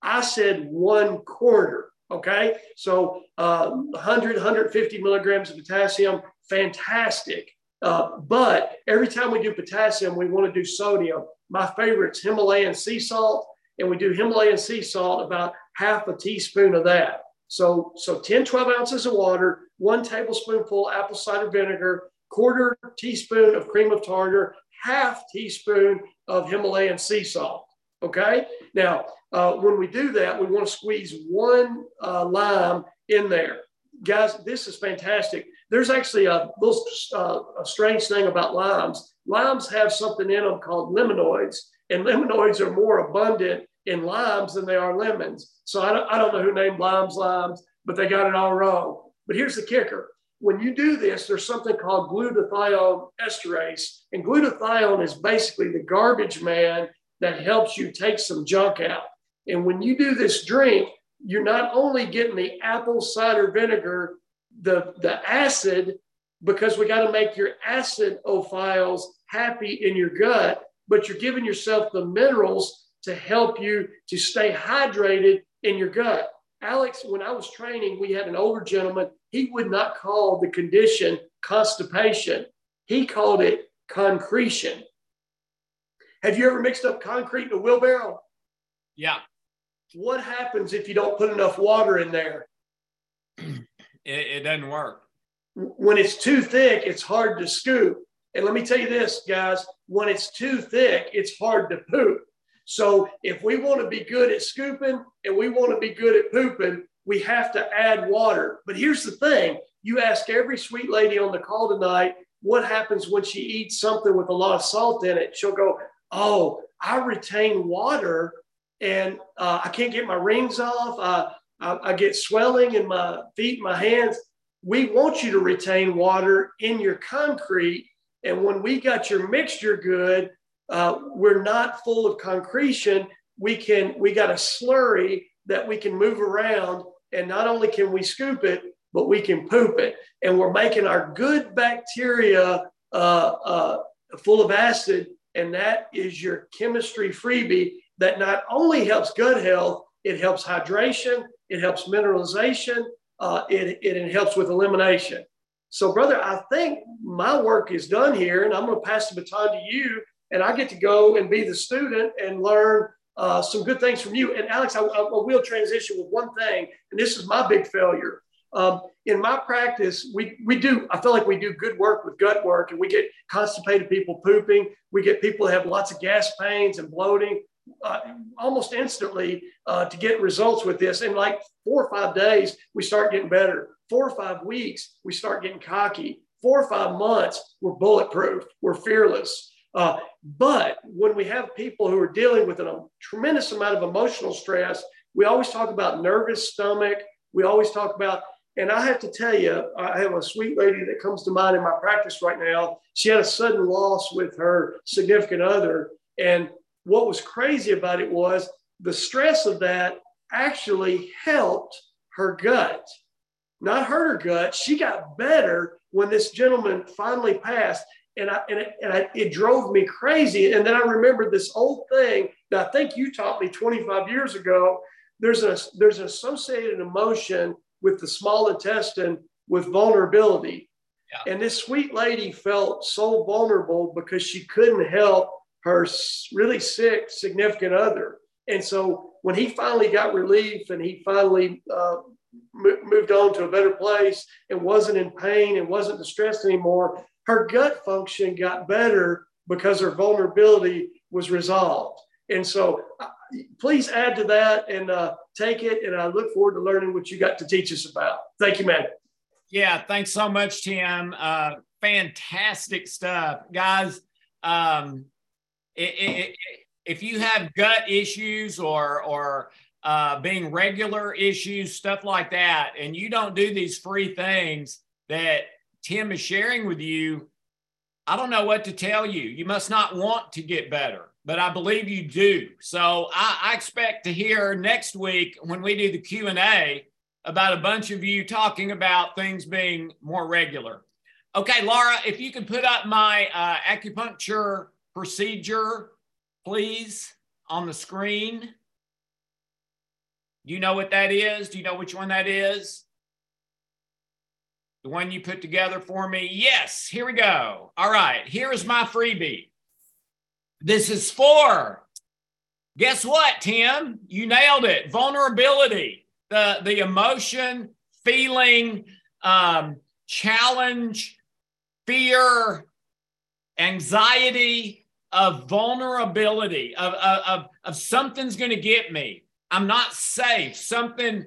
I said one quarter. Okay. So uh, 100, 150 milligrams of potassium, fantastic. Uh, but every time we do potassium, we want to do sodium. My favorite is Himalayan sea salt, and we do Himalayan sea salt about half a teaspoon of that. So, so 10, 12 ounces of water, one tablespoonful apple cider vinegar, quarter teaspoon of cream of tartar, half teaspoon of Himalayan sea salt. Okay. Now, uh, when we do that, we want to squeeze one uh, lime in there. Guys, this is fantastic. There's actually a little uh, a strange thing about limes. Limes have something in them called limonoids, and limonoids are more abundant in limes than they are lemons. So I don't, I don't know who named limes limes, but they got it all wrong. But here's the kicker when you do this, there's something called glutathione esterase. And glutathione is basically the garbage man that helps you take some junk out. And when you do this drink, you're not only getting the apple cider vinegar, the, the acid, because we got to make your acid acidophiles happy in your gut, but you're giving yourself the minerals to help you to stay hydrated in your gut. Alex, when I was training, we had an older gentleman. He would not call the condition constipation, he called it concretion. Have you ever mixed up concrete in a wheelbarrow? Yeah. What happens if you don't put enough water in there? <clears throat> It, it doesn't work. When it's too thick, it's hard to scoop. And let me tell you this, guys when it's too thick, it's hard to poop. So if we want to be good at scooping and we want to be good at pooping, we have to add water. But here's the thing you ask every sweet lady on the call tonight what happens when she eats something with a lot of salt in it. She'll go, Oh, I retain water and uh, I can't get my rings off. I, I, I get swelling in my feet, my hands. We want you to retain water in your concrete. And when we got your mixture good, uh, we're not full of concretion. We can we got a slurry that we can move around, and not only can we scoop it, but we can poop it, and we're making our good bacteria uh, uh, full of acid, and that is your chemistry freebie that not only helps gut health, it helps hydration, it helps mineralization, uh, it, it helps with elimination. So, brother, I think my work is done here, and I'm going to pass the baton to you and I get to go and be the student and learn uh, some good things from you. And Alex, I, I, will transition with one thing, and this is my big failure. Um, in my practice, we, we do, I feel like we do good work with gut work, and we get constipated people pooping. We get people that have lots of gas pains and bloating uh, almost instantly uh, to get results with this. In like four or five days, we start getting better. Four or five weeks, we start getting cocky. Four or five months, we're bulletproof, we're fearless. Uh, but when we have people who are dealing with a tremendous amount of emotional stress, we always talk about nervous stomach. We always talk about, and I have to tell you, I have a sweet lady that comes to mind in my practice right now. She had a sudden loss with her significant other. And what was crazy about it was the stress of that actually helped her gut, not hurt her gut. She got better when this gentleman finally passed and I and, it, and I, it drove me crazy. And then I remembered this old thing that I think you taught me 25 years ago. There's a there's an associated emotion with the small intestine with vulnerability. Yeah. And this sweet lady felt so vulnerable because she couldn't help her really sick significant other. And so when he finally got relief and he finally uh, moved on to a better place and wasn't in pain and wasn't distressed anymore, her gut function got better because her vulnerability was resolved. And so uh, please add to that and uh, take it. And I look forward to learning what you got to teach us about. Thank you, man. Yeah, thanks so much, Tim. Uh, fantastic stuff. Guys, um, it, it, it, if you have gut issues or, or uh, being regular issues, stuff like that, and you don't do these free things that Tim is sharing with you, I don't know what to tell you. You must not want to get better, but I believe you do. So I, I expect to hear next week when we do the Q and A about a bunch of you talking about things being more regular. Okay, Laura, if you can put up my uh, acupuncture procedure, please, on the screen. Do you know what that is? Do you know which one that is? The one you put together for me? Yes, here we go. All right, here is my freebie. This is for, guess what, Tim? You nailed it. Vulnerability, the, the emotion, feeling, um, challenge, fear, anxiety of vulnerability, of, of, of, of something's going to get me. I'm not safe, something,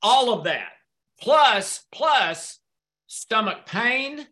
all of that plus plus stomach pain,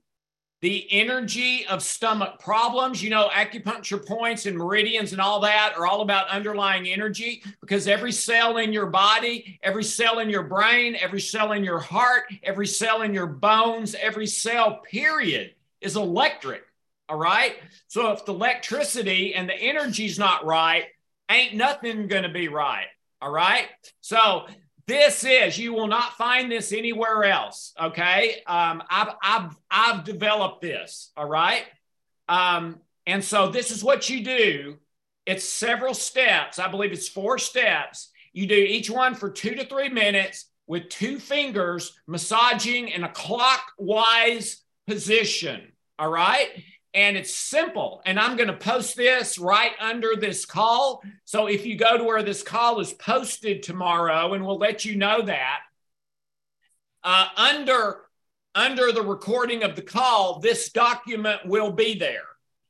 the energy of stomach problems. You know, acupuncture points and meridians and all that are all about underlying energy because every cell in your body, every cell in your brain, every cell in your heart, every cell in your bones, every cell, period, is electric. All right. So if the electricity and the energy's not right, ain't nothing going to be right. All right. So this is you will not find this anywhere else okay? Um, I've, I've i've developed this all right? Um, and so this is what you do. It's several steps. I believe it's four steps. You do each one for two to three minutes with two fingers massaging in a clockwise position all right and it's simple. And I'm going to post this right under this call. So if you go to where this call is posted tomorrow, and we'll let you know that, uh, under under the recording of the call, this document will be there.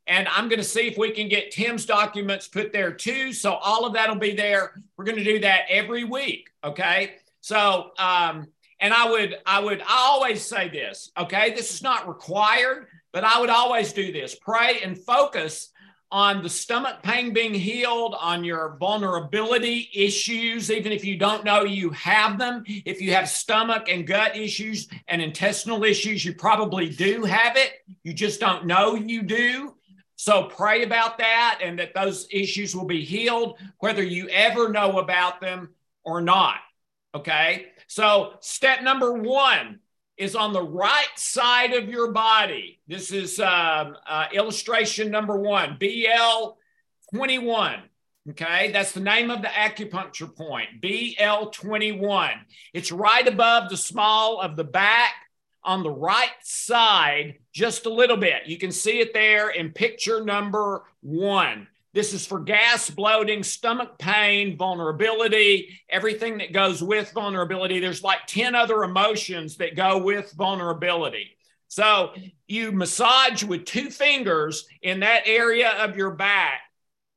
And I'm going to see if we can get Tim's documents put there too. So all of that will be there. We're going to do that every week. Okay. So, um, and I would, I would, I always say this. Okay. This is not required but I would always do this pray and focus on the stomach pain being healed, on your vulnerability issues, even if you don't know you have them. If you have stomach and gut issues and intestinal issues, you probably do have it. You just don't know you do. So pray about that and that those issues will be healed, whether you ever know about them or not. Okay. So, step number one is on the right side of your body. This is um, uh, illustration number one, BL 21. Okay, that's the name of the acupuncture point, BL 21. It's right above the small of the back on the right side, just a little bit. You can see it there in picture number one. This is for gas, bloating, stomach pain, vulnerability, everything that goes with vulnerability. There's like 10 other emotions that go with vulnerability. So you massage with two fingers in that area of your back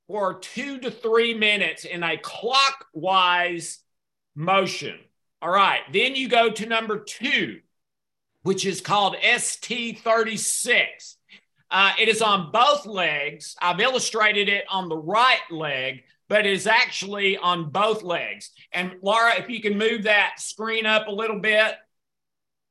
for two to three minutes in a clockwise motion. All right. Then you go to number two, which is called ST36. Uh, it is on both legs. I've illustrated it on the right leg, but it is actually on both legs. And Laura, if you can move that screen up a little bit.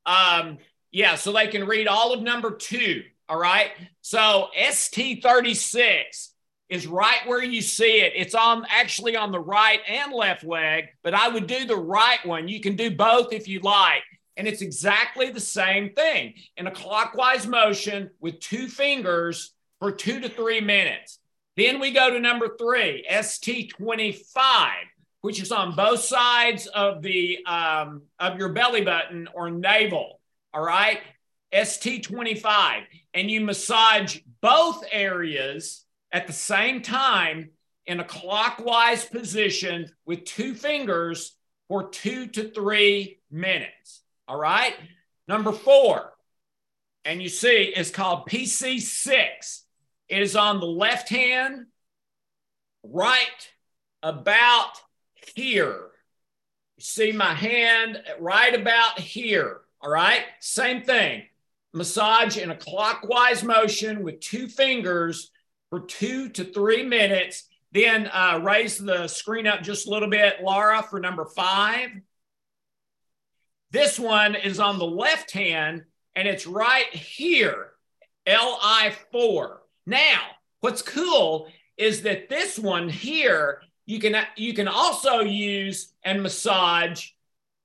Um, yeah, so they can read all of number two. All right. So ST36 is right where you see it. It's on actually on the right and left leg, but I would do the right one. You can do both if you like. And it's exactly the same thing in a clockwise motion with two fingers for two to three minutes. Then we go to number three, ST25, which is on both sides of the um, of your belly button or navel. All right, ST25, and you massage both areas at the same time in a clockwise position with two fingers for two to three minutes. All right. Number four, and you see is called PC6. It is on the left hand, right about here. You see my hand right about here. All right. Same thing. Massage in a clockwise motion with two fingers for two to three minutes. Then uh, raise the screen up just a little bit, Laura, for number five. This one is on the left hand and it's right here, LI4. Now, what's cool is that this one here, you can, you can also use and massage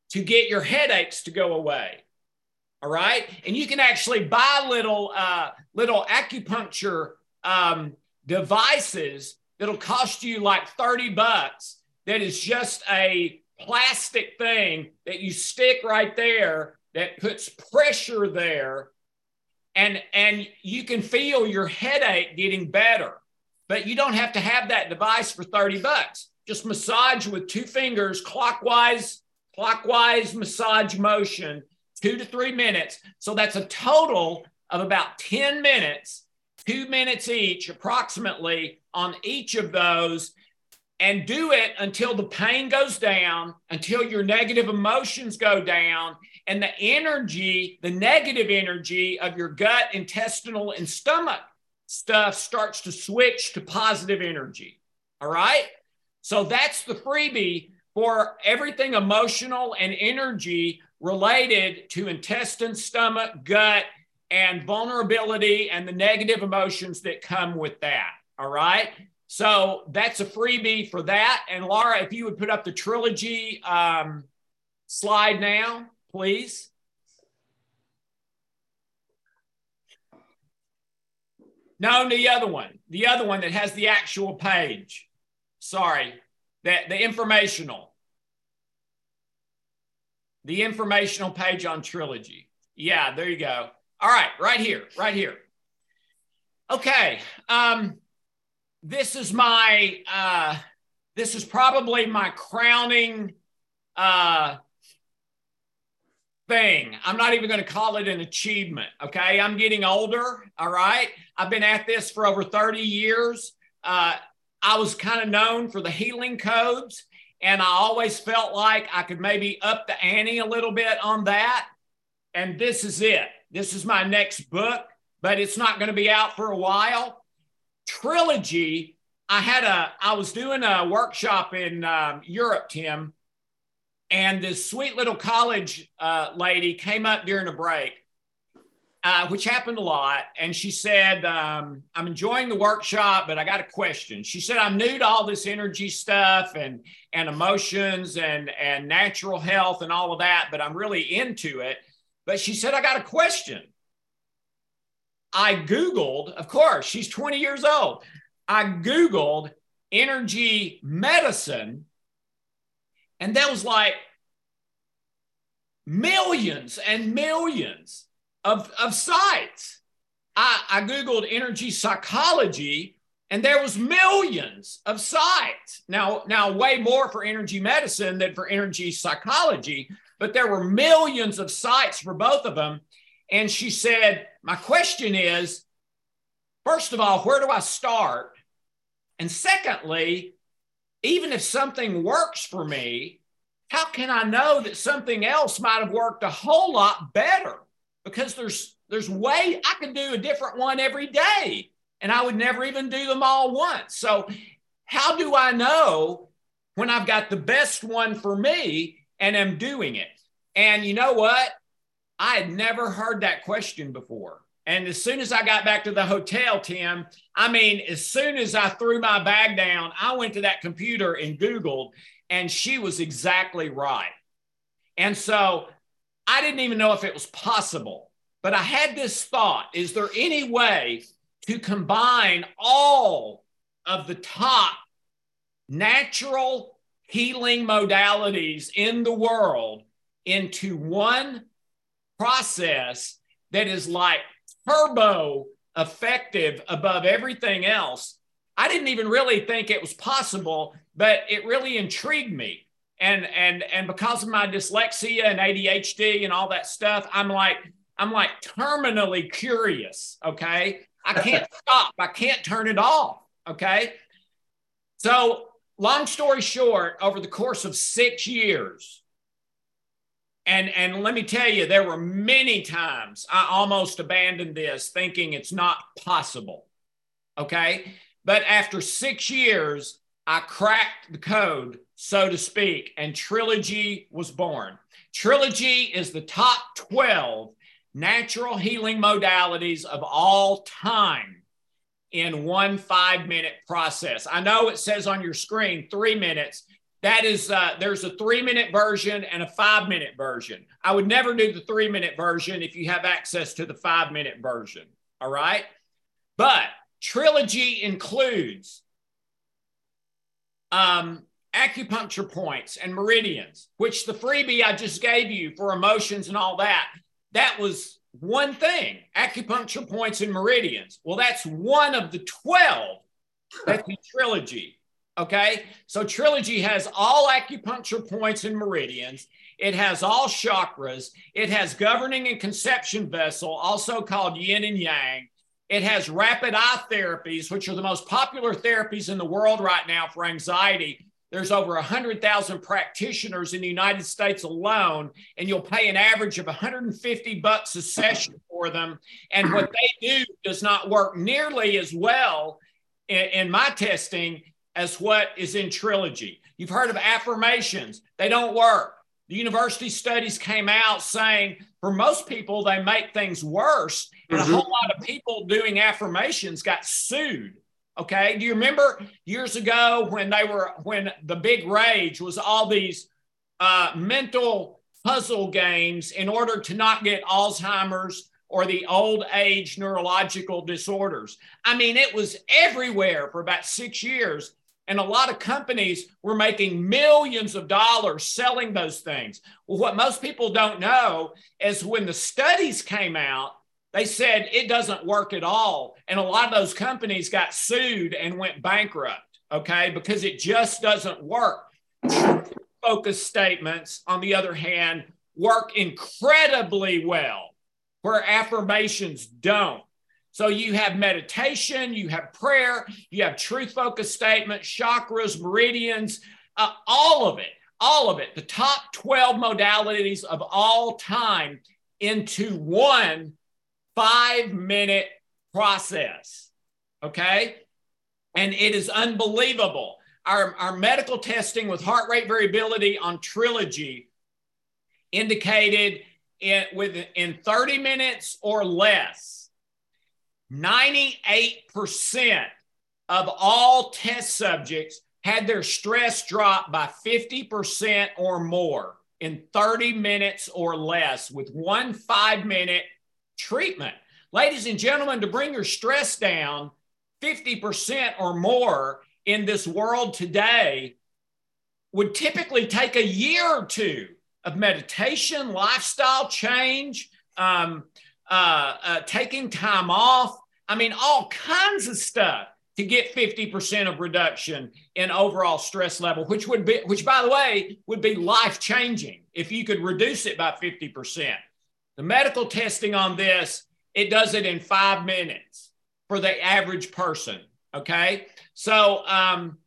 to get your headaches to go away. All right. And you can actually buy little, uh, little acupuncture um, devices that'll cost you like 30 bucks. That is just a plastic thing that you stick right there that puts pressure there. And and you can feel your headache getting better but you don't have to have that device for 30 bucks. Just massage with two fingers clockwise clockwise massage motion 2 to 3 minutes. So that's a total of about 10 minutes 2 minutes each approximately on each of those and do it until the pain goes down, until your negative emotions go down, and the energy, the negative energy of your gut, intestinal, and stomach stuff starts to switch to positive energy. All right. So that's the freebie for everything emotional and energy related to intestine, stomach, gut, and vulnerability and the negative emotions that come with that. All right. So that's a freebie for that. And Laura, if you would put up the trilogy um, slide now, please. No, the other one, the other one that has the actual page. Sorry, that the informational, the informational page on trilogy. Yeah, there you go. All right, right here, right here. Okay, um, this is my uh, this is probably my crowning uh, thing. I'm not even going to call it an achievement. Okay, I'm getting older. All right, I've been at this for over 30 years. Uh, I was kind of known for the healing codes, and I always felt like I could maybe up the ante a little bit on that. And this is it. This is my next book, but it's not going to be out for a while. Trilogy. I had a, I was doing a workshop in um, Europe, Tim, and this sweet little college uh, lady came up during a break, uh, which happened a lot. And she said, um, I'm enjoying the workshop, but I got a question. She said, I'm new to all this energy stuff and, and emotions and, and natural health and all of that, but I'm really into it. But she said, I got a question. I Googled, of course, she's 20 years old. I Googled energy medicine, and there was like millions and millions of, of sites. I, I Googled energy psychology, and there was millions of sites. Now, now way more for energy medicine than for energy psychology, but there were millions of sites for both of them. And she said, My question is first of all, where do I start? And secondly, even if something works for me, how can I know that something else might have worked a whole lot better? Because there's there's way I can do a different one every day and I would never even do them all once. So how do I know when I've got the best one for me and am doing it. And you know what? I had never heard that question before. And as soon as I got back to the hotel, Tim, I mean, as soon as I threw my bag down, I went to that computer and Googled, and she was exactly right. And so I didn't even know if it was possible, but I had this thought is there any way to combine all of the top natural healing modalities in the world into one process that is like turbo effective above everything else. I didn't even really think it was possible, but it really intrigued me. And and and because of my dyslexia and ADHD and all that stuff, I'm like I'm like terminally curious, okay? I can't <laughs> stop. I can't turn it off, okay? So long story short, over the course of six years, and, and let me tell you, there were many times I almost abandoned this thinking it's not possible. Okay. But after six years, I cracked the code, so to speak, and Trilogy was born. Trilogy is the top 12 natural healing modalities of all time in one five minute process. I know it says on your screen three minutes. That is, uh, there's a three minute version and a five minute version. I would never do the three minute version if you have access to the five minute version. All right. But Trilogy includes um, acupuncture points and meridians, which the freebie I just gave you for emotions and all that, that was one thing acupuncture points and meridians. Well, that's one of the 12 that's the trilogy. Okay. So trilogy has all acupuncture points and meridians. It has all chakras. It has governing and conception vessel, also called yin and yang. It has rapid eye therapies, which are the most popular therapies in the world right now for anxiety. There's over 100,000 practitioners in the United States alone, and you'll pay an average of 150 bucks a session for them. And what they do does not work nearly as well in, in my testing as what is in Trilogy. You've heard of affirmations, they don't work. The university studies came out saying for most people, they make things worse. And mm-hmm. a whole lot of people doing affirmations got sued. Okay. Do you remember years ago when they were, when the big rage was all these uh, mental puzzle games in order to not get Alzheimer's or the old age neurological disorders? I mean, it was everywhere for about six years. And a lot of companies were making millions of dollars selling those things. Well, what most people don't know is when the studies came out, they said it doesn't work at all. And a lot of those companies got sued and went bankrupt, okay, because it just doesn't work. Focus statements, on the other hand, work incredibly well where affirmations don't. So you have meditation, you have prayer, you have truth focused statements, chakras, meridians, uh, all of it, all of it, the top 12 modalities of all time into one five minute process. Okay. And it is unbelievable. Our, our medical testing with heart rate variability on Trilogy indicated in, within 30 minutes or less 98% of all test subjects had their stress drop by 50% or more in 30 minutes or less with one five minute treatment. Ladies and gentlemen, to bring your stress down 50% or more in this world today would typically take a year or two of meditation, lifestyle change, um, uh, uh, taking time off. I mean, all kinds of stuff to get 50% of reduction in overall stress level, which would be, which by the way, would be life changing if you could reduce it by 50%. The medical testing on this, it does it in five minutes for the average person. Okay. So, um,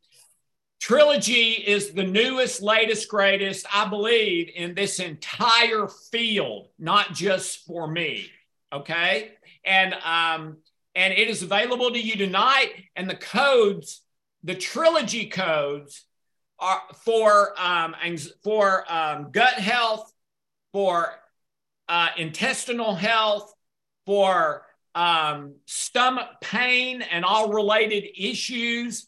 Trilogy is the newest, latest, greatest, I believe, in this entire field, not just for me. Okay. And um, and it is available to you tonight. And the codes, the trilogy codes, are for um, for um, gut health, for uh, intestinal health, for um, stomach pain, and all related issues.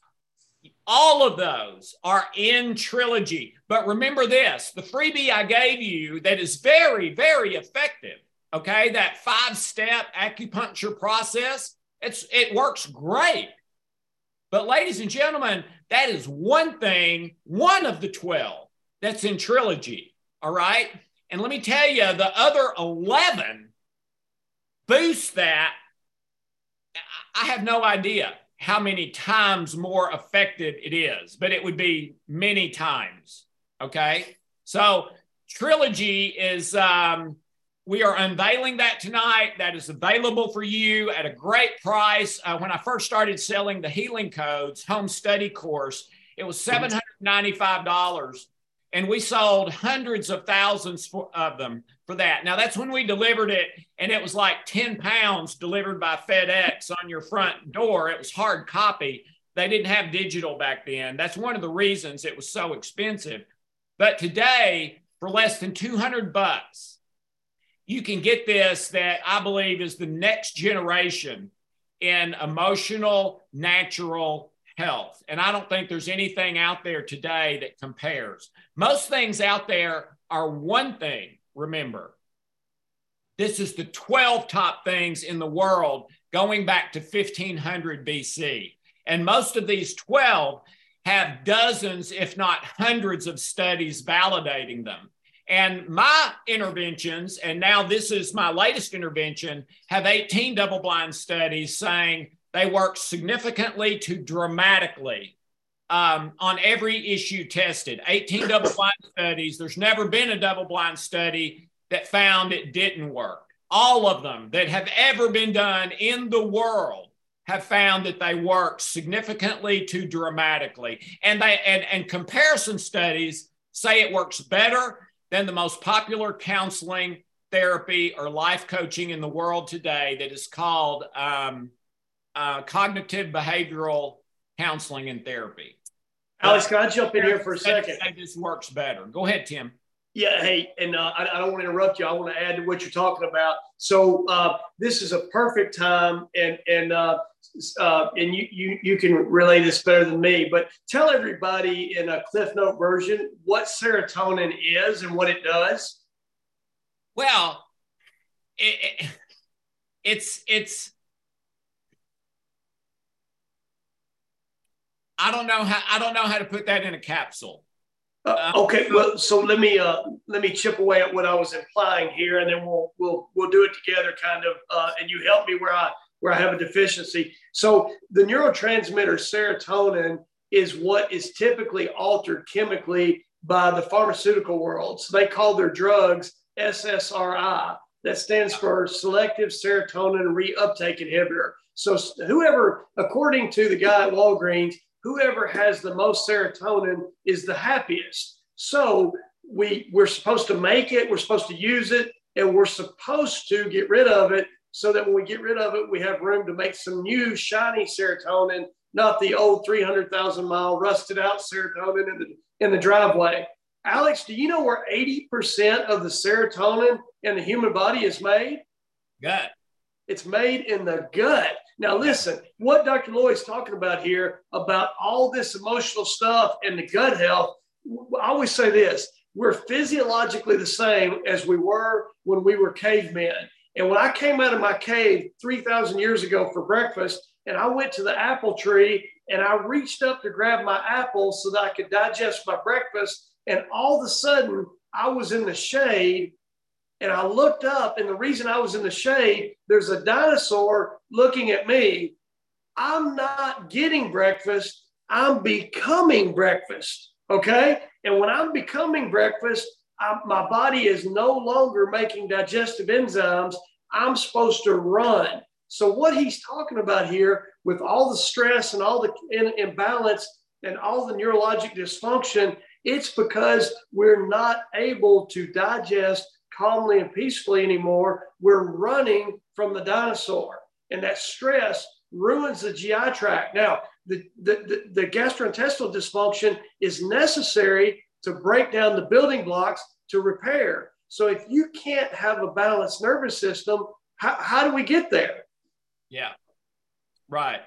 All of those are in trilogy. But remember this the freebie I gave you that is very, very effective okay that five step acupuncture process it's it works great. But ladies and gentlemen that is one thing one of the 12 that's in trilogy all right? And let me tell you the other 11 boost that. I have no idea how many times more effective it is but it would be many times okay? So trilogy is um we are unveiling that tonight. That is available for you at a great price. Uh, when I first started selling the healing codes home study course, it was $795. And we sold hundreds of thousands for, of them for that. Now, that's when we delivered it, and it was like 10 pounds delivered by FedEx on your front door. It was hard copy. They didn't have digital back then. That's one of the reasons it was so expensive. But today, for less than 200 bucks, you can get this that I believe is the next generation in emotional, natural health. And I don't think there's anything out there today that compares. Most things out there are one thing, remember. This is the 12 top things in the world going back to 1500 BC. And most of these 12 have dozens, if not hundreds, of studies validating them. And my interventions, and now this is my latest intervention, have 18 double blind studies saying they work significantly to dramatically um, on every issue tested. 18 double blind <coughs> studies. There's never been a double blind study that found it didn't work. all of them that have ever been done in the world have found that they work significantly to dramatically. And they and, and comparison studies say it works better than the most popular counseling therapy or life coaching in the world today that is called um, uh, cognitive behavioral counseling and therapy. Alex, can I jump in here for a second? This works better. Go ahead, Tim. Yeah, hey, and uh, I, I, don't want to interrupt you. I want to add to what you're talking about. So uh, this is a perfect time, and and uh, uh, and you, you you can relay this better than me. But tell everybody in a Cliff Note version what serotonin is and what it does. Well, it, it, it's it's I don't know how I don't know how to put that in a capsule. Uh, okay, well, so let me uh, let me chip away at what I was implying here, and then we'll we'll we'll do it together, kind of, uh, and you help me where I where I have a deficiency. So the neurotransmitter serotonin is what is typically altered chemically by the pharmaceutical world. So they call their drugs SSRI. That stands for selective serotonin reuptake inhibitor. So whoever, according to the guy at Walgreens, whoever has the most serotonin is the happiest. So we we're supposed to make it, we're supposed to use it, and we're supposed to get rid of it so that when we get rid of it, we have room to make some new shiny serotonin, not the old 300,000 mile rusted out serotonin in the in the driveway. Alex, do you know where 80% of the serotonin in the human body is made? Gut. It's made in the gut. Now, listen, what Dr. Loyd's talking about here about all this emotional stuff and the gut health, I always say this we're physiologically the same as we were when we were cavemen. And when I came out of my cave 3,000 years ago for breakfast, and I went to the apple tree and I reached up to grab my apple so that I could digest my breakfast. And all of a sudden, I was in the shade and I looked up, and the reason I was in the shade, there's a dinosaur looking at me. I'm not getting breakfast, I'm becoming breakfast. Okay. And when I'm becoming breakfast, I, my body is no longer making digestive enzymes. I'm supposed to run. So, what he's talking about here, with all the stress and all the imbalance and all the neurologic dysfunction, it's because we're not able to digest calmly and peacefully anymore. We're running from the dinosaur. And that stress ruins the GI tract. Now, the, the, the, the gastrointestinal dysfunction is necessary to break down the building blocks to repair. So if you can't have a balanced nervous system, how, how do we get there? Yeah. Right.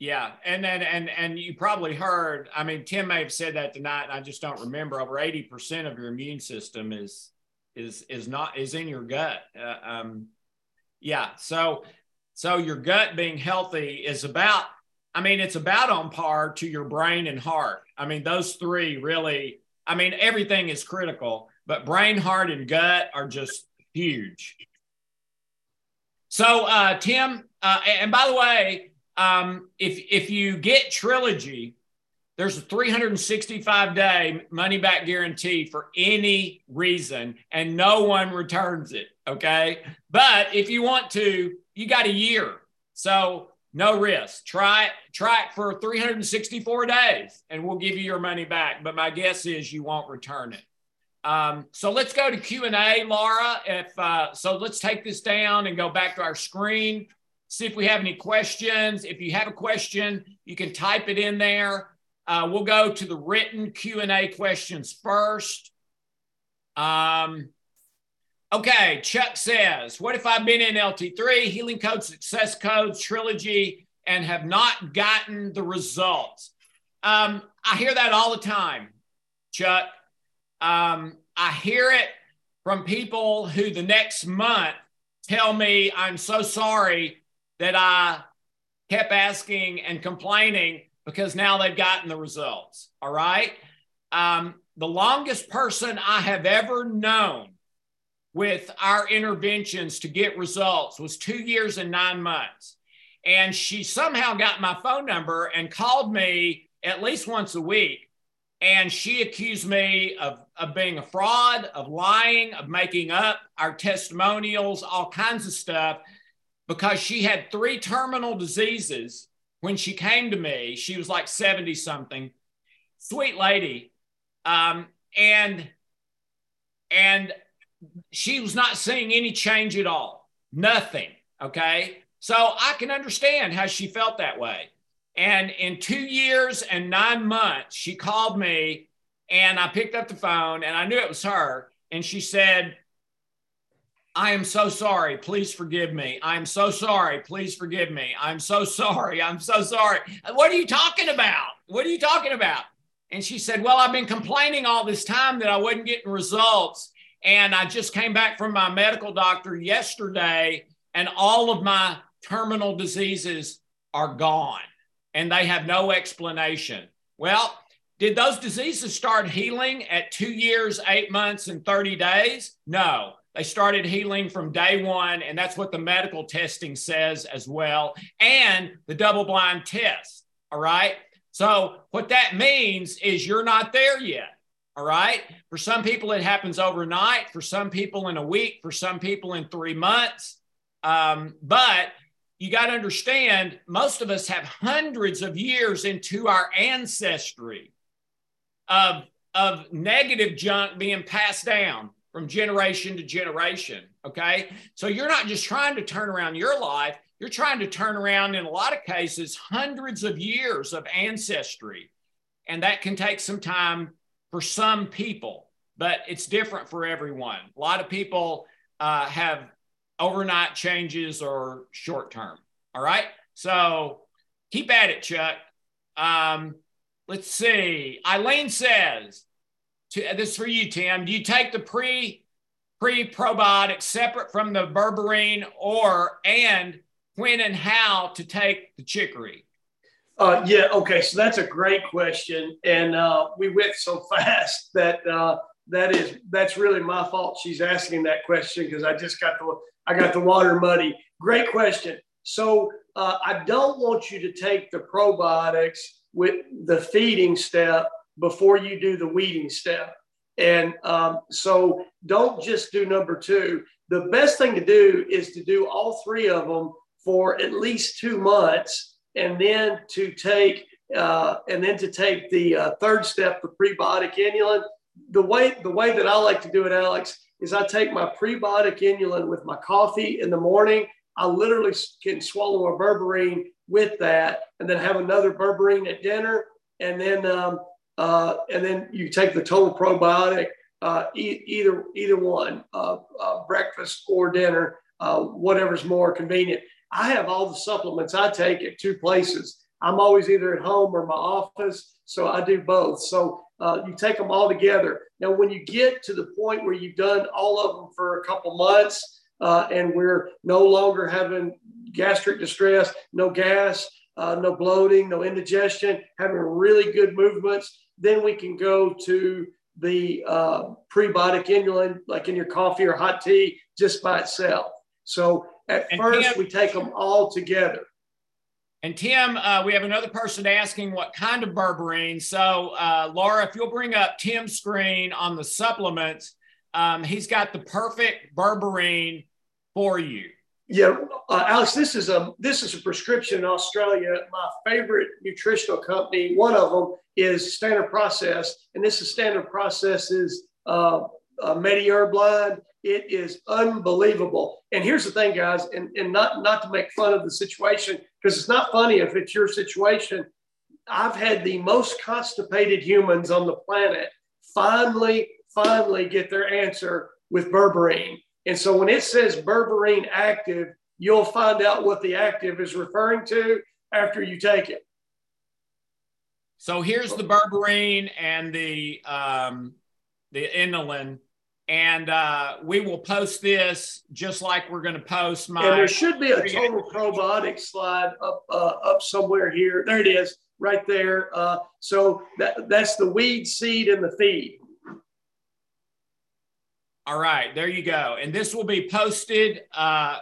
Yeah, and then and and you probably heard. I mean, Tim may have said that tonight, and I just don't remember. Over eighty percent of your immune system is is is not is in your gut. Uh, um, yeah, so so your gut being healthy is about. I mean, it's about on par to your brain and heart. I mean, those three really. I mean, everything is critical, but brain, heart, and gut are just huge. So, uh, Tim, uh, and by the way, um, if if you get trilogy, there's a 365 day money back guarantee for any reason, and no one returns it. Okay. But if you want to, you got a year. So no risk. Try it, try it for 364 days and we'll give you your money back. But my guess is you won't return it. Um, so let's go to Q&A, Laura. If uh, So let's take this down and go back to our screen, see if we have any questions. If you have a question, you can type it in there. Uh, we'll go to the written Q&A questions first. Um, okay, Chuck says, what if I've been in LT3, Healing Code, Success code, Trilogy, and have not gotten the results? Um, I hear that all the time, Chuck. Um, I hear it from people who the next month tell me, I'm so sorry that I kept asking and complaining because now they've gotten the results. All right. Um, the longest person I have ever known with our interventions to get results was two years and nine months. And she somehow got my phone number and called me at least once a week and she accused me of, of being a fraud, of lying, of making up our testimonials, all kinds of stuff, because she had three terminal diseases when she came to me. She was like 70 something, sweet lady. Um, and and she was not seeing any change at all, nothing. Okay. So I can understand how she felt that way. And in two years and nine months, she called me and I picked up the phone and I knew it was her. And she said, I am so sorry. Please forgive me. I'm so sorry. Please forgive me. I'm so sorry. I'm so sorry. What are you talking about? What are you talking about? And she said, Well, I've been complaining all this time that I wasn't getting results. And I just came back from my medical doctor yesterday, and all of my terminal diseases are gone and they have no explanation. Well, did those diseases start healing at two years, eight months, and 30 days? No, they started healing from day one. And that's what the medical testing says as well, and the double blind test. All right. So, what that means is you're not there yet. All right. For some people, it happens overnight. For some people, in a week. For some people, in three months. Um, but you got to understand most of us have hundreds of years into our ancestry of, of negative junk being passed down from generation to generation. Okay. So you're not just trying to turn around your life, you're trying to turn around, in a lot of cases, hundreds of years of ancestry. And that can take some time for some people, but it's different for everyone. A lot of people uh, have overnight changes or short term. All right. So keep at it, Chuck. Um, let's see. Eileen says, to, this is for you, Tim. Do you take the pre pre probiotic separate from the berberine or and when and how to take the chicory? Uh, yeah. Okay. So that's a great question, and uh, we went so <laughs> fast that uh, that is that's really my fault. She's asking that question because I just got the I got the water muddy. Great question. So uh, I don't want you to take the probiotics with the feeding step before you do the weeding step. And um, so don't just do number two. The best thing to do is to do all three of them for at least two months, and then to take uh, and then to take the uh, third step, the prebiotic inulin. The way the way that I like to do it, Alex, is I take my prebiotic inulin with my coffee in the morning. I literally can swallow a berberine with that, and then have another berberine at dinner, and then um, uh, and then you take the total probiotic, uh, e- either either one, uh, uh breakfast or dinner, uh, whatever's more convenient. I have all the supplements I take at two places. I'm always either at home or my office, so I do both. So uh, you take them all together. Now, when you get to the point where you've done all of them for a couple months, and we're no longer having gastric distress, no gas, uh, no bloating, no indigestion, having really good movements, then we can go to the uh, prebiotic inulin, like in your coffee or hot tea, just by itself. So at and first, we take them all together. And Tim, uh, we have another person asking what kind of berberine. So, uh, Laura, if you'll bring up Tim's screen on the supplements, um, he's got the perfect berberine for you. Yeah, uh, Alex, this is a this is a prescription in Australia. My favorite nutritional company, one of them is Standard Process, and this is Standard Process's uh, uh, MediHerb line. It is unbelievable. And here's the thing, guys, and, and not not to make fun of the situation because it's not funny if it's your situation. I've had the most constipated humans on the planet finally, finally get their answer with berberine. And so when it says berberine active, you'll find out what the active is referring to after you take it. So here's the berberine and the um, the inulin, and uh, we will post this just like we're going to post my. And there should be a total probiotic slide up uh, up somewhere here. There it is, right there. Uh, so that that's the weed seed and the feed. All right, there you go. And this will be posted uh,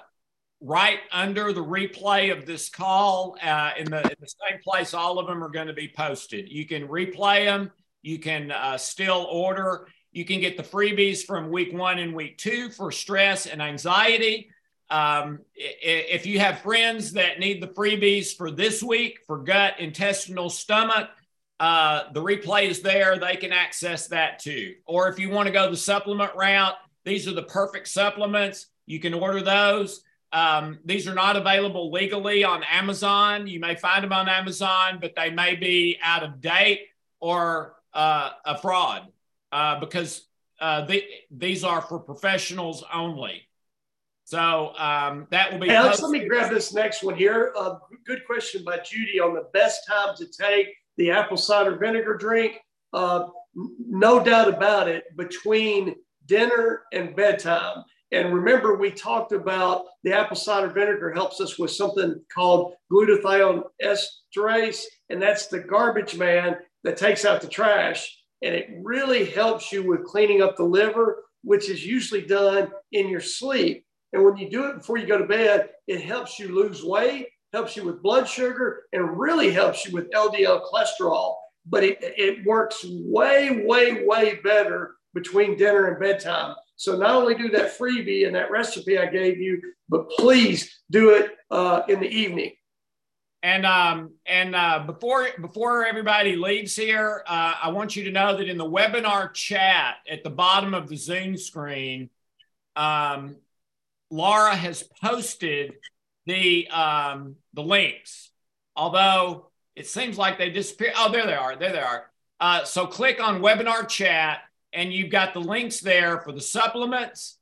right under the replay of this call uh, in, the, in the same place all of them are going to be posted. You can replay them. You can uh, still order. You can get the freebies from week one and week two for stress and anxiety. Um, if you have friends that need the freebies for this week for gut, intestinal, stomach, uh, the replay is there. They can access that too. Or if you want to go the supplement route, these are the perfect supplements. You can order those. Um, these are not available legally on Amazon. You may find them on Amazon, but they may be out of date or uh, a fraud uh, because uh, the, these are for professionals only. So um, that will be. Alex, let me grab this next one here. Uh, good question by Judy on the best time to take the apple cider vinegar drink. Uh, no doubt about it, between dinner and bedtime. And remember, we talked about the apple cider vinegar helps us with something called glutathione esterase, and that's the garbage man that takes out the trash. And it really helps you with cleaning up the liver, which is usually done in your sleep. And when you do it before you go to bed, it helps you lose weight, helps you with blood sugar, and really helps you with LDL cholesterol. But it, it works way, way, way better between dinner and bedtime. So not only do that freebie and that recipe I gave you, but please do it uh, in the evening. And um, and uh, before before everybody leaves here, uh, I want you to know that in the webinar chat at the bottom of the Zoom screen, um, Laura has posted the um, the links. Although it seems like they disappear. Oh, there they are. There they are. Uh, so click on webinar chat, and you've got the links there for the supplements.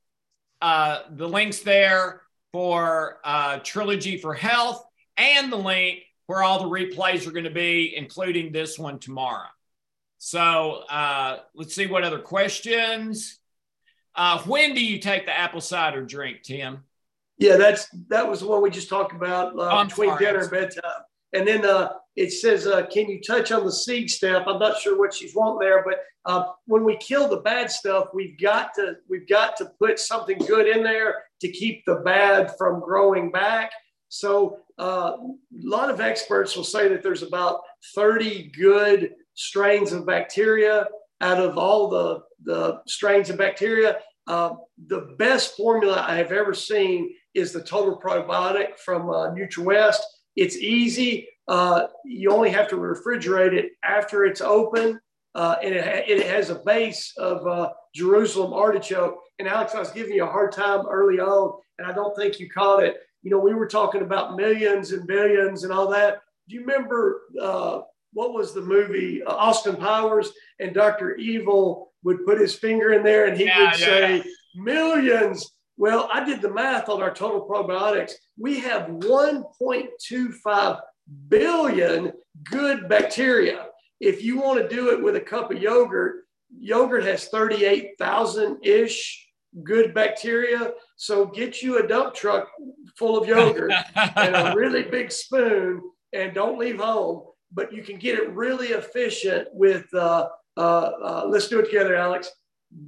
Uh, the links there for uh, Trilogy for Health, and the link where all the replays are going to be, including this one tomorrow. So uh, let's see what other questions. Uh, when do you take the apple cider drink, Tim? Yeah, that's that was the one we just talked about uh, oh, between sorry. dinner and bedtime. And then uh, it says, uh, "Can you touch on the seed stuff?" I'm not sure what she's wanting there, but uh, when we kill the bad stuff, we've got to we've got to put something good in there to keep the bad from growing back. So uh, a lot of experts will say that there's about 30 good strains of bacteria out of all the, the strains of bacteria. Uh, the best formula I have ever seen is the total probiotic from uh, NutriWest. It's easy. Uh, you only have to refrigerate it after it's open. Uh, and it, ha- it, has a base of uh, Jerusalem artichoke. And Alex, I was giving you a hard time early on, and I don't think you caught it. You know, we were talking about millions and billions and all that. Do you remember uh, what was the movie uh, Austin Powers and Dr. Evil would put his finger in there and he yeah, would yeah, say yeah. millions. Well, I did the math on our total probiotics. We have 1.25 billion good bacteria. If you want to do it with a cup of yogurt, yogurt has 38,000 ish good bacteria. So get you a dump truck full of yogurt <laughs> and a really big spoon and don't leave home but you can get it really efficient with, uh, uh, uh, let's do it together, Alex.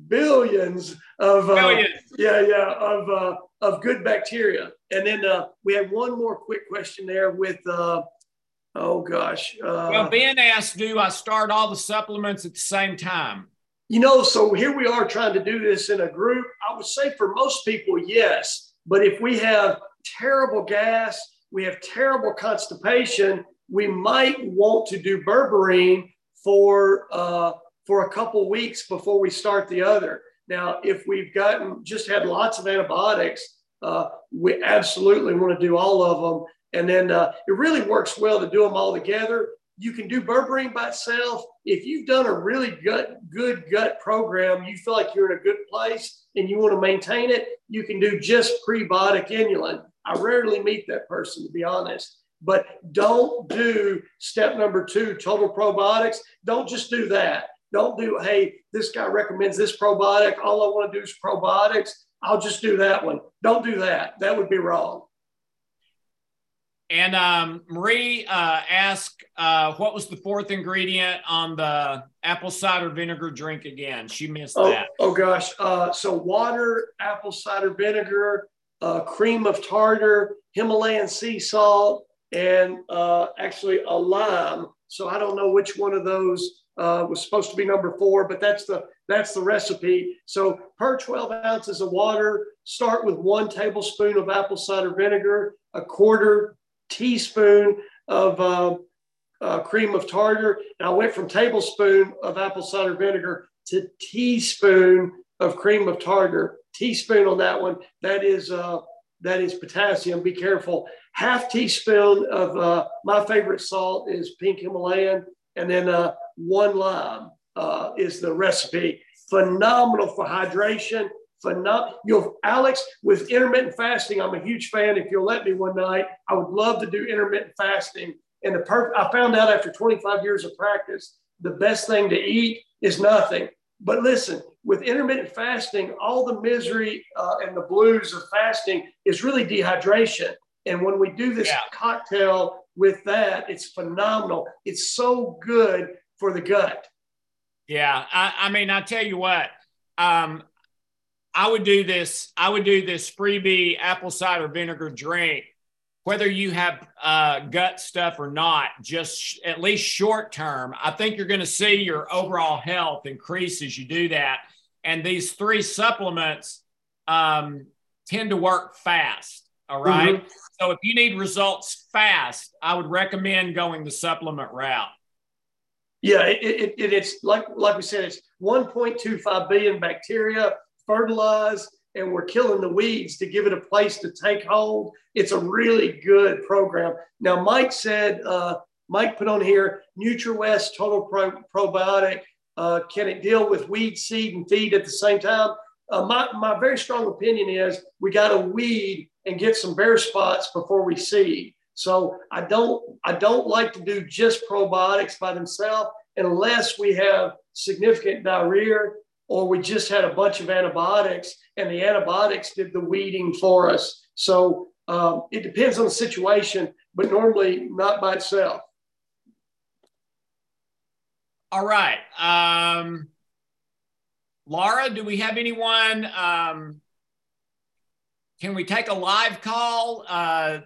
Billions of, uh, Billions. yeah, yeah, of, uh, of good bacteria. And then uh, we have one more quick question there with, oh gosh. well, Ben asked, do I start all the supplements at the same time? You know, so here we are trying to do this in a group. I would say for most people, yes. But if we have terrible gas, we have terrible constipation, we might want to do berberine for uh, for a couple weeks before we start the other. Now, if we've gotten just had lots of antibiotics, uh, we absolutely want to do all of them. And then uh, it really works well to do them all together. You can do berberine by itself. If you've done a really gut, good gut program, you feel like you're in a good place and you want to maintain it, you can do just prebiotic inulin. I rarely meet that person, to be honest. But don't do step number two, total probiotics. Don't just do that. Don't do, hey, this guy recommends this probiotic. All I want to do is probiotics. I'll just do that one. Don't do that. That would be wrong. And um, Marie uh, asked, uh, what was the fourth ingredient on the apple cider vinegar drink again? She missed oh, that. Oh, gosh. Uh, so, water, apple cider vinegar, uh, cream of tartar, Himalayan sea salt, and uh, actually a lime. So I don't know which one of those uh, was supposed to be number four, but that's the that's the recipe. So per 12 ounces of water, start with one tablespoon of apple cider vinegar, a quarter teaspoon of uh, uh, cream of tartar. And I went from tablespoon of apple cider vinegar to teaspoon of cream of tartar. Teaspoon on that one. That is uh, that is potassium. Be careful. Half teaspoon of uh, my favorite salt is pink Himalayan, and then uh, one lime uh, is the recipe. Phenomenal for hydration. Phenomenal. You'll, Alex, with intermittent fasting, I'm a huge fan. If you'll let me one night, I would love to do intermittent fasting. And the per- I found out after 25 years of practice, the best thing to eat is nothing. But listen, with intermittent fasting, all the misery uh, and the blues of fasting is really dehydration. And when we do this yeah. cocktail with that, it's phenomenal. It's so good for the gut. Yeah, I, I mean, I tell you what, um, I would do this. I would do this freebie apple cider vinegar drink, whether you have uh, gut stuff or not. Just sh- at least short term, I think you're going to see your overall health increase as you do that. And these three supplements um, tend to work fast. All right? mm-hmm. So if you need results fast, I would recommend going the supplement route. Yeah, it, it, it, it's like like we said, it's 1.25 billion bacteria fertilized, and we're killing the weeds to give it a place to take hold. It's a really good program. Now, Mike said, uh, Mike put on here, NutriWest Total Pro- Probiotic. Uh, can it deal with weed, seed, and feed at the same time? Uh, my, my very strong opinion is we got to weed and get some bare spots before we seed. So I don't I don't like to do just probiotics by themselves unless we have significant diarrhea or we just had a bunch of antibiotics and the antibiotics did the weeding for us. So um, it depends on the situation, but normally not by itself. All right. Um, Laura, do we have anyone? Um, can we take a live call? Uh,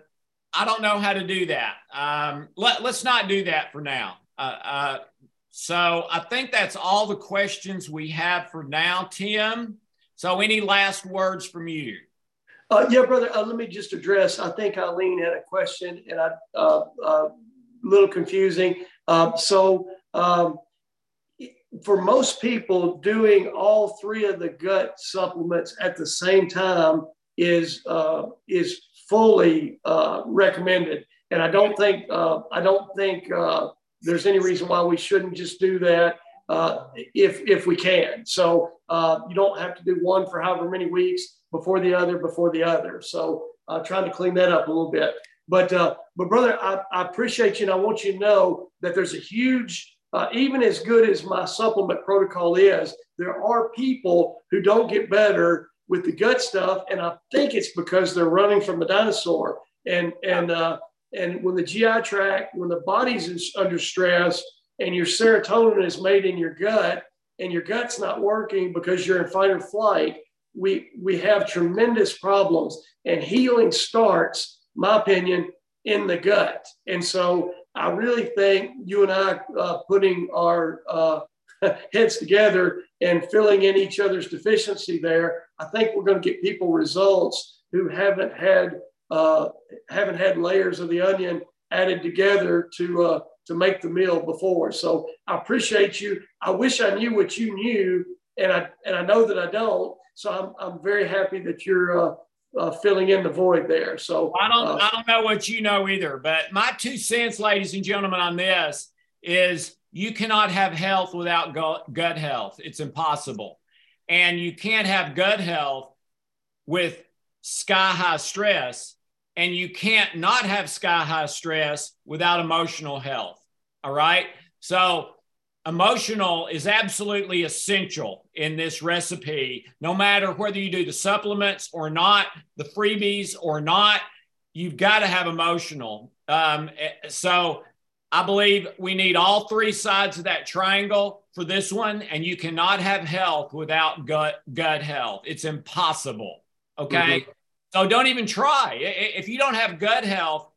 I don't know how to do that. Um, let, us not do that for now. Uh, uh, so I think that's all the questions we have for now, Tim. So any last words from you? Uh, yeah, brother. Uh, let me just address. I think Eileen had a question, and I a uh, uh, little confusing. Um, so um, for most people, doing all three of the gut supplements at the same time is is fully uh, recommended. And I don't think uh, I don't think uh, there's any reason why we shouldn't just do that uh, if if we can. So uh, you don't have to do one for however many weeks before the other before the other. So uh, trying to clean that up a little bit. But but brother, I, I, appreciate you, and I want you to know that there's a huge even as good as my supplement protocol is, there are people who don't get better with the gut stuff, and I think it's because they're running from a dinosaur. And and uh, and when the GI tract, when the body's under stress, and your serotonin is made in your gut, and your gut's not working because you're in fight or flight, we we have tremendous problems. And healing starts, my opinion, in the gut. And so I really think you and I uh, putting our uh, <laughs> heads together and filling in each other's deficiency there, I think we're going to get people results who haven't had uh, haven't had layers of the onion added together to uh, to make the meal before. So I appreciate you. I wish I knew what you knew, and I and I know that I don't. So I'm I'm very happy that you're. Uh, filling in the void there. So I don't, uh, I don't know what you know either, but my two cents, ladies and gentlemen, on this is you cannot have health without gut health. It's impossible. And you can't have gut health with sky high stress. And you can't not have sky high stress without emotional health. All right. So, emotional is absolutely essential in this recipe, no matter whether you do the supplements or not, the freebies or not. You've got to have emotional. Um, so, I believe we need all three sides of that triangle for this one, and you cannot have health without gut gut health. It's impossible. Okay, mm-hmm. so don't even try. If you don't have gut health,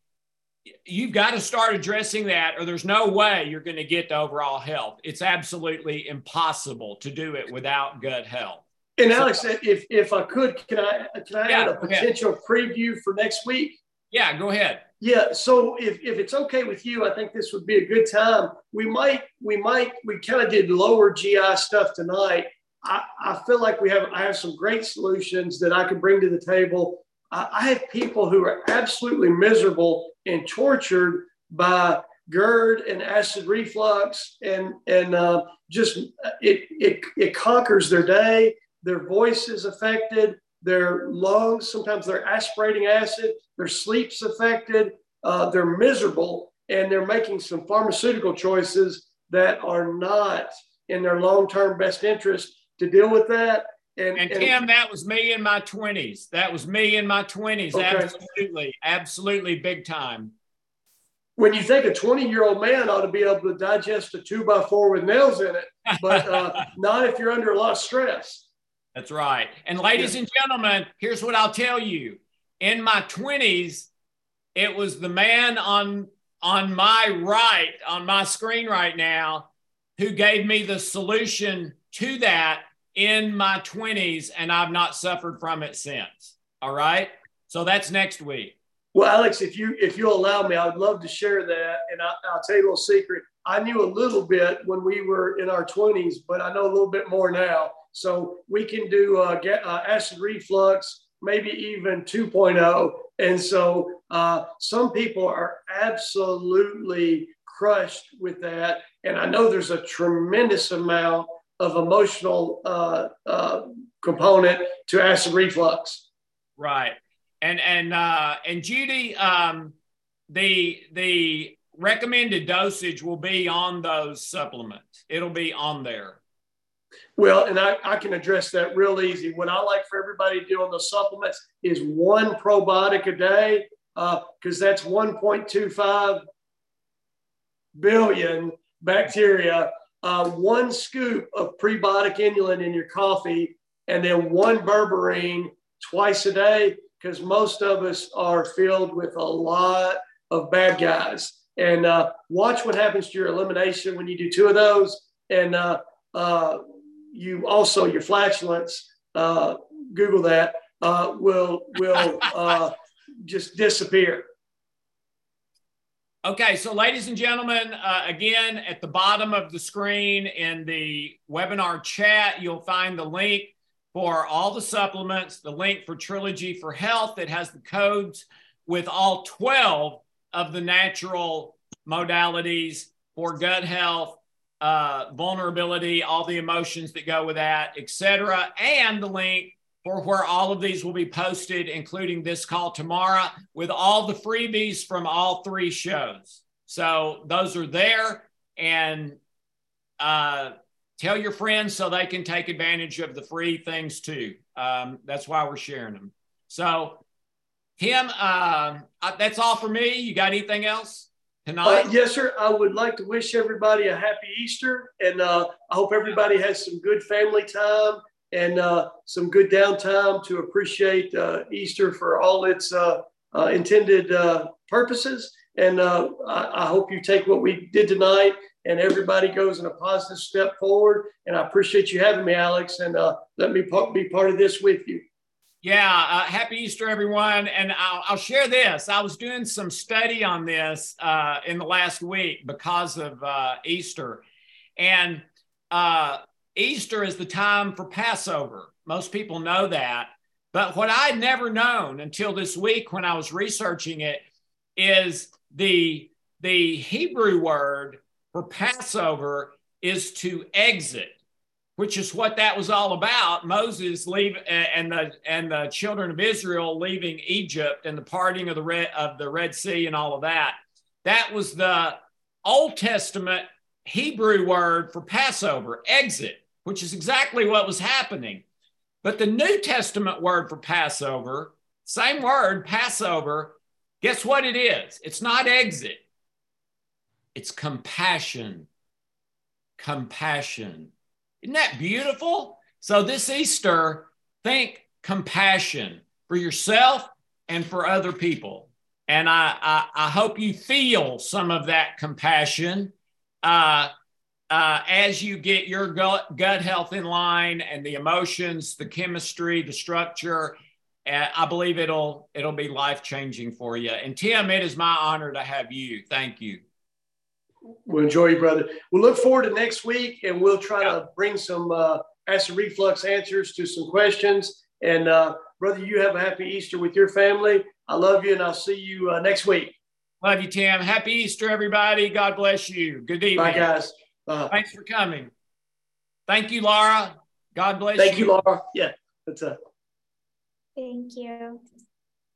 you've got to start addressing that, or there's no way you're going to get to overall health. It's absolutely impossible to do it without gut health. And Alex, if if I could, can I can I yeah, add a potential preview for next week? Yeah, go ahead. Yeah, so if, if it's okay with you, I think this would be a good time. We might we might we kind of did lower GI stuff tonight. I, I feel like we have I have some great solutions that I can bring to the table. I, I have people who are absolutely miserable and tortured by GERD and acid reflux, and and uh, just it, it it conquers their day. Their voice is affected. Their lungs sometimes they're aspirating acid. Their sleep's affected. Uh, they're miserable, and they're making some pharmaceutical choices that are not in their long-term best interest to deal with that. And, and, and Tim, that was me in my 20s. That was me in my 20s. Okay. Absolutely. Absolutely big time. When you think a 20 year old man ought to be able to digest a two by four with nails in it, but uh, <laughs> not if you're under a lot of stress. That's right. And ladies yeah. and gentlemen, here's what I'll tell you. In my 20s, it was the man on on my right, on my screen right now, who gave me the solution to that in my 20s, and I've not suffered from it since. All right. So that's next week. Well, Alex, if you if you'll allow me, I would love to share that. And I, will tell you a little secret. I knew a little bit when we were in our 20s, but I know a little bit more now. So we can do uh, get, uh, acid reflux, maybe even 2.0. And so uh, some people are absolutely crushed with that. And I know there's a tremendous amount of emotional uh, uh, component to acid reflux. Right. And and uh, and Judy, um, the the recommended dosage will be on those supplements. It'll be on there. Well, and I, I can address that real easy. What I like for everybody to do on the supplements is one probiotic a day, because uh, that's 1.25 billion bacteria uh, one scoop of prebiotic inulin in your coffee and then one berberine twice a day because most of us are filled with a lot of bad guys. And uh, watch what happens to your elimination when you do two of those. And uh, uh you also, your flatulence, uh, Google that, uh, will, will just disappear. Okay, so ladies and gentlemen, uh, again, at the bottom of the screen in the webinar chat, you'll find the link for all the supplements, the link for Trilogy for Health that has the codes with all 12 of the natural modalities for gut health, uh, vulnerability, all the emotions that go with that, etc., and the link for where all of these will be posted, including this call tomorrow, with all the freebies from all three shows. So those are there, and uh, tell your friends so they can take advantage of the free things too. Um, that's why we're sharing them. So, Tim, uh, that's all for me. You got anything else? Tonight? Uh, yes, sir. I would like to wish everybody a happy Easter, and uh, I hope everybody has some good family time and uh, some good downtime to appreciate uh, Easter for all its uh, uh intended uh, purposes. And uh, I, I, hope you take what we did tonight and everybody goes in a positive step forward. And I appreciate you having me, Alex, and let me be part of this with you. Yeah, happy Easter, everyone. And I'll, I'll, share this. I was doing some study on this in the last week because of Easter. And Easter is the time for Passover. Most people know that. But what I'd never known until this week when I was researching it is the, the Hebrew word for Passover is to exit, which is what that was all about. Moses leave eh, and the and the children of Israel leaving Egypt and the parting of the red of the Red Sea and all of that. That was the Old Testament Hebrew word for Passover, exit which is exactly what was happening. But the New Testament word for Passover, same word, Passover, guess what it is? It's not exit, it's compassion. Compassion. Isn't that beautiful? So, this Easter, think compassion for yourself and for other people. And I, I, I hope you feel some of that compassion uh, uh, as you get your gut, gut health in line and the emotions, the chemistry, the structure. Uh, I believe it'll it'll be life changing for you. And Tim, it is my honor to have you. Thank you. We'll enjoy you, brother. We'll look forward to next week, and we'll try to bring some uh, acid reflux answers to some questions. And uh, brother, you have a happy Easter with your family. I love you, and I'll see you uh, next week. Love you, Tim. Happy Easter, everybody. God bless you. Good evening. Bye, guys. Uh, Thanks for coming. Thank you, Laura. God bless thank you. Thank you, Laura. Yeah, that's a. Thank you.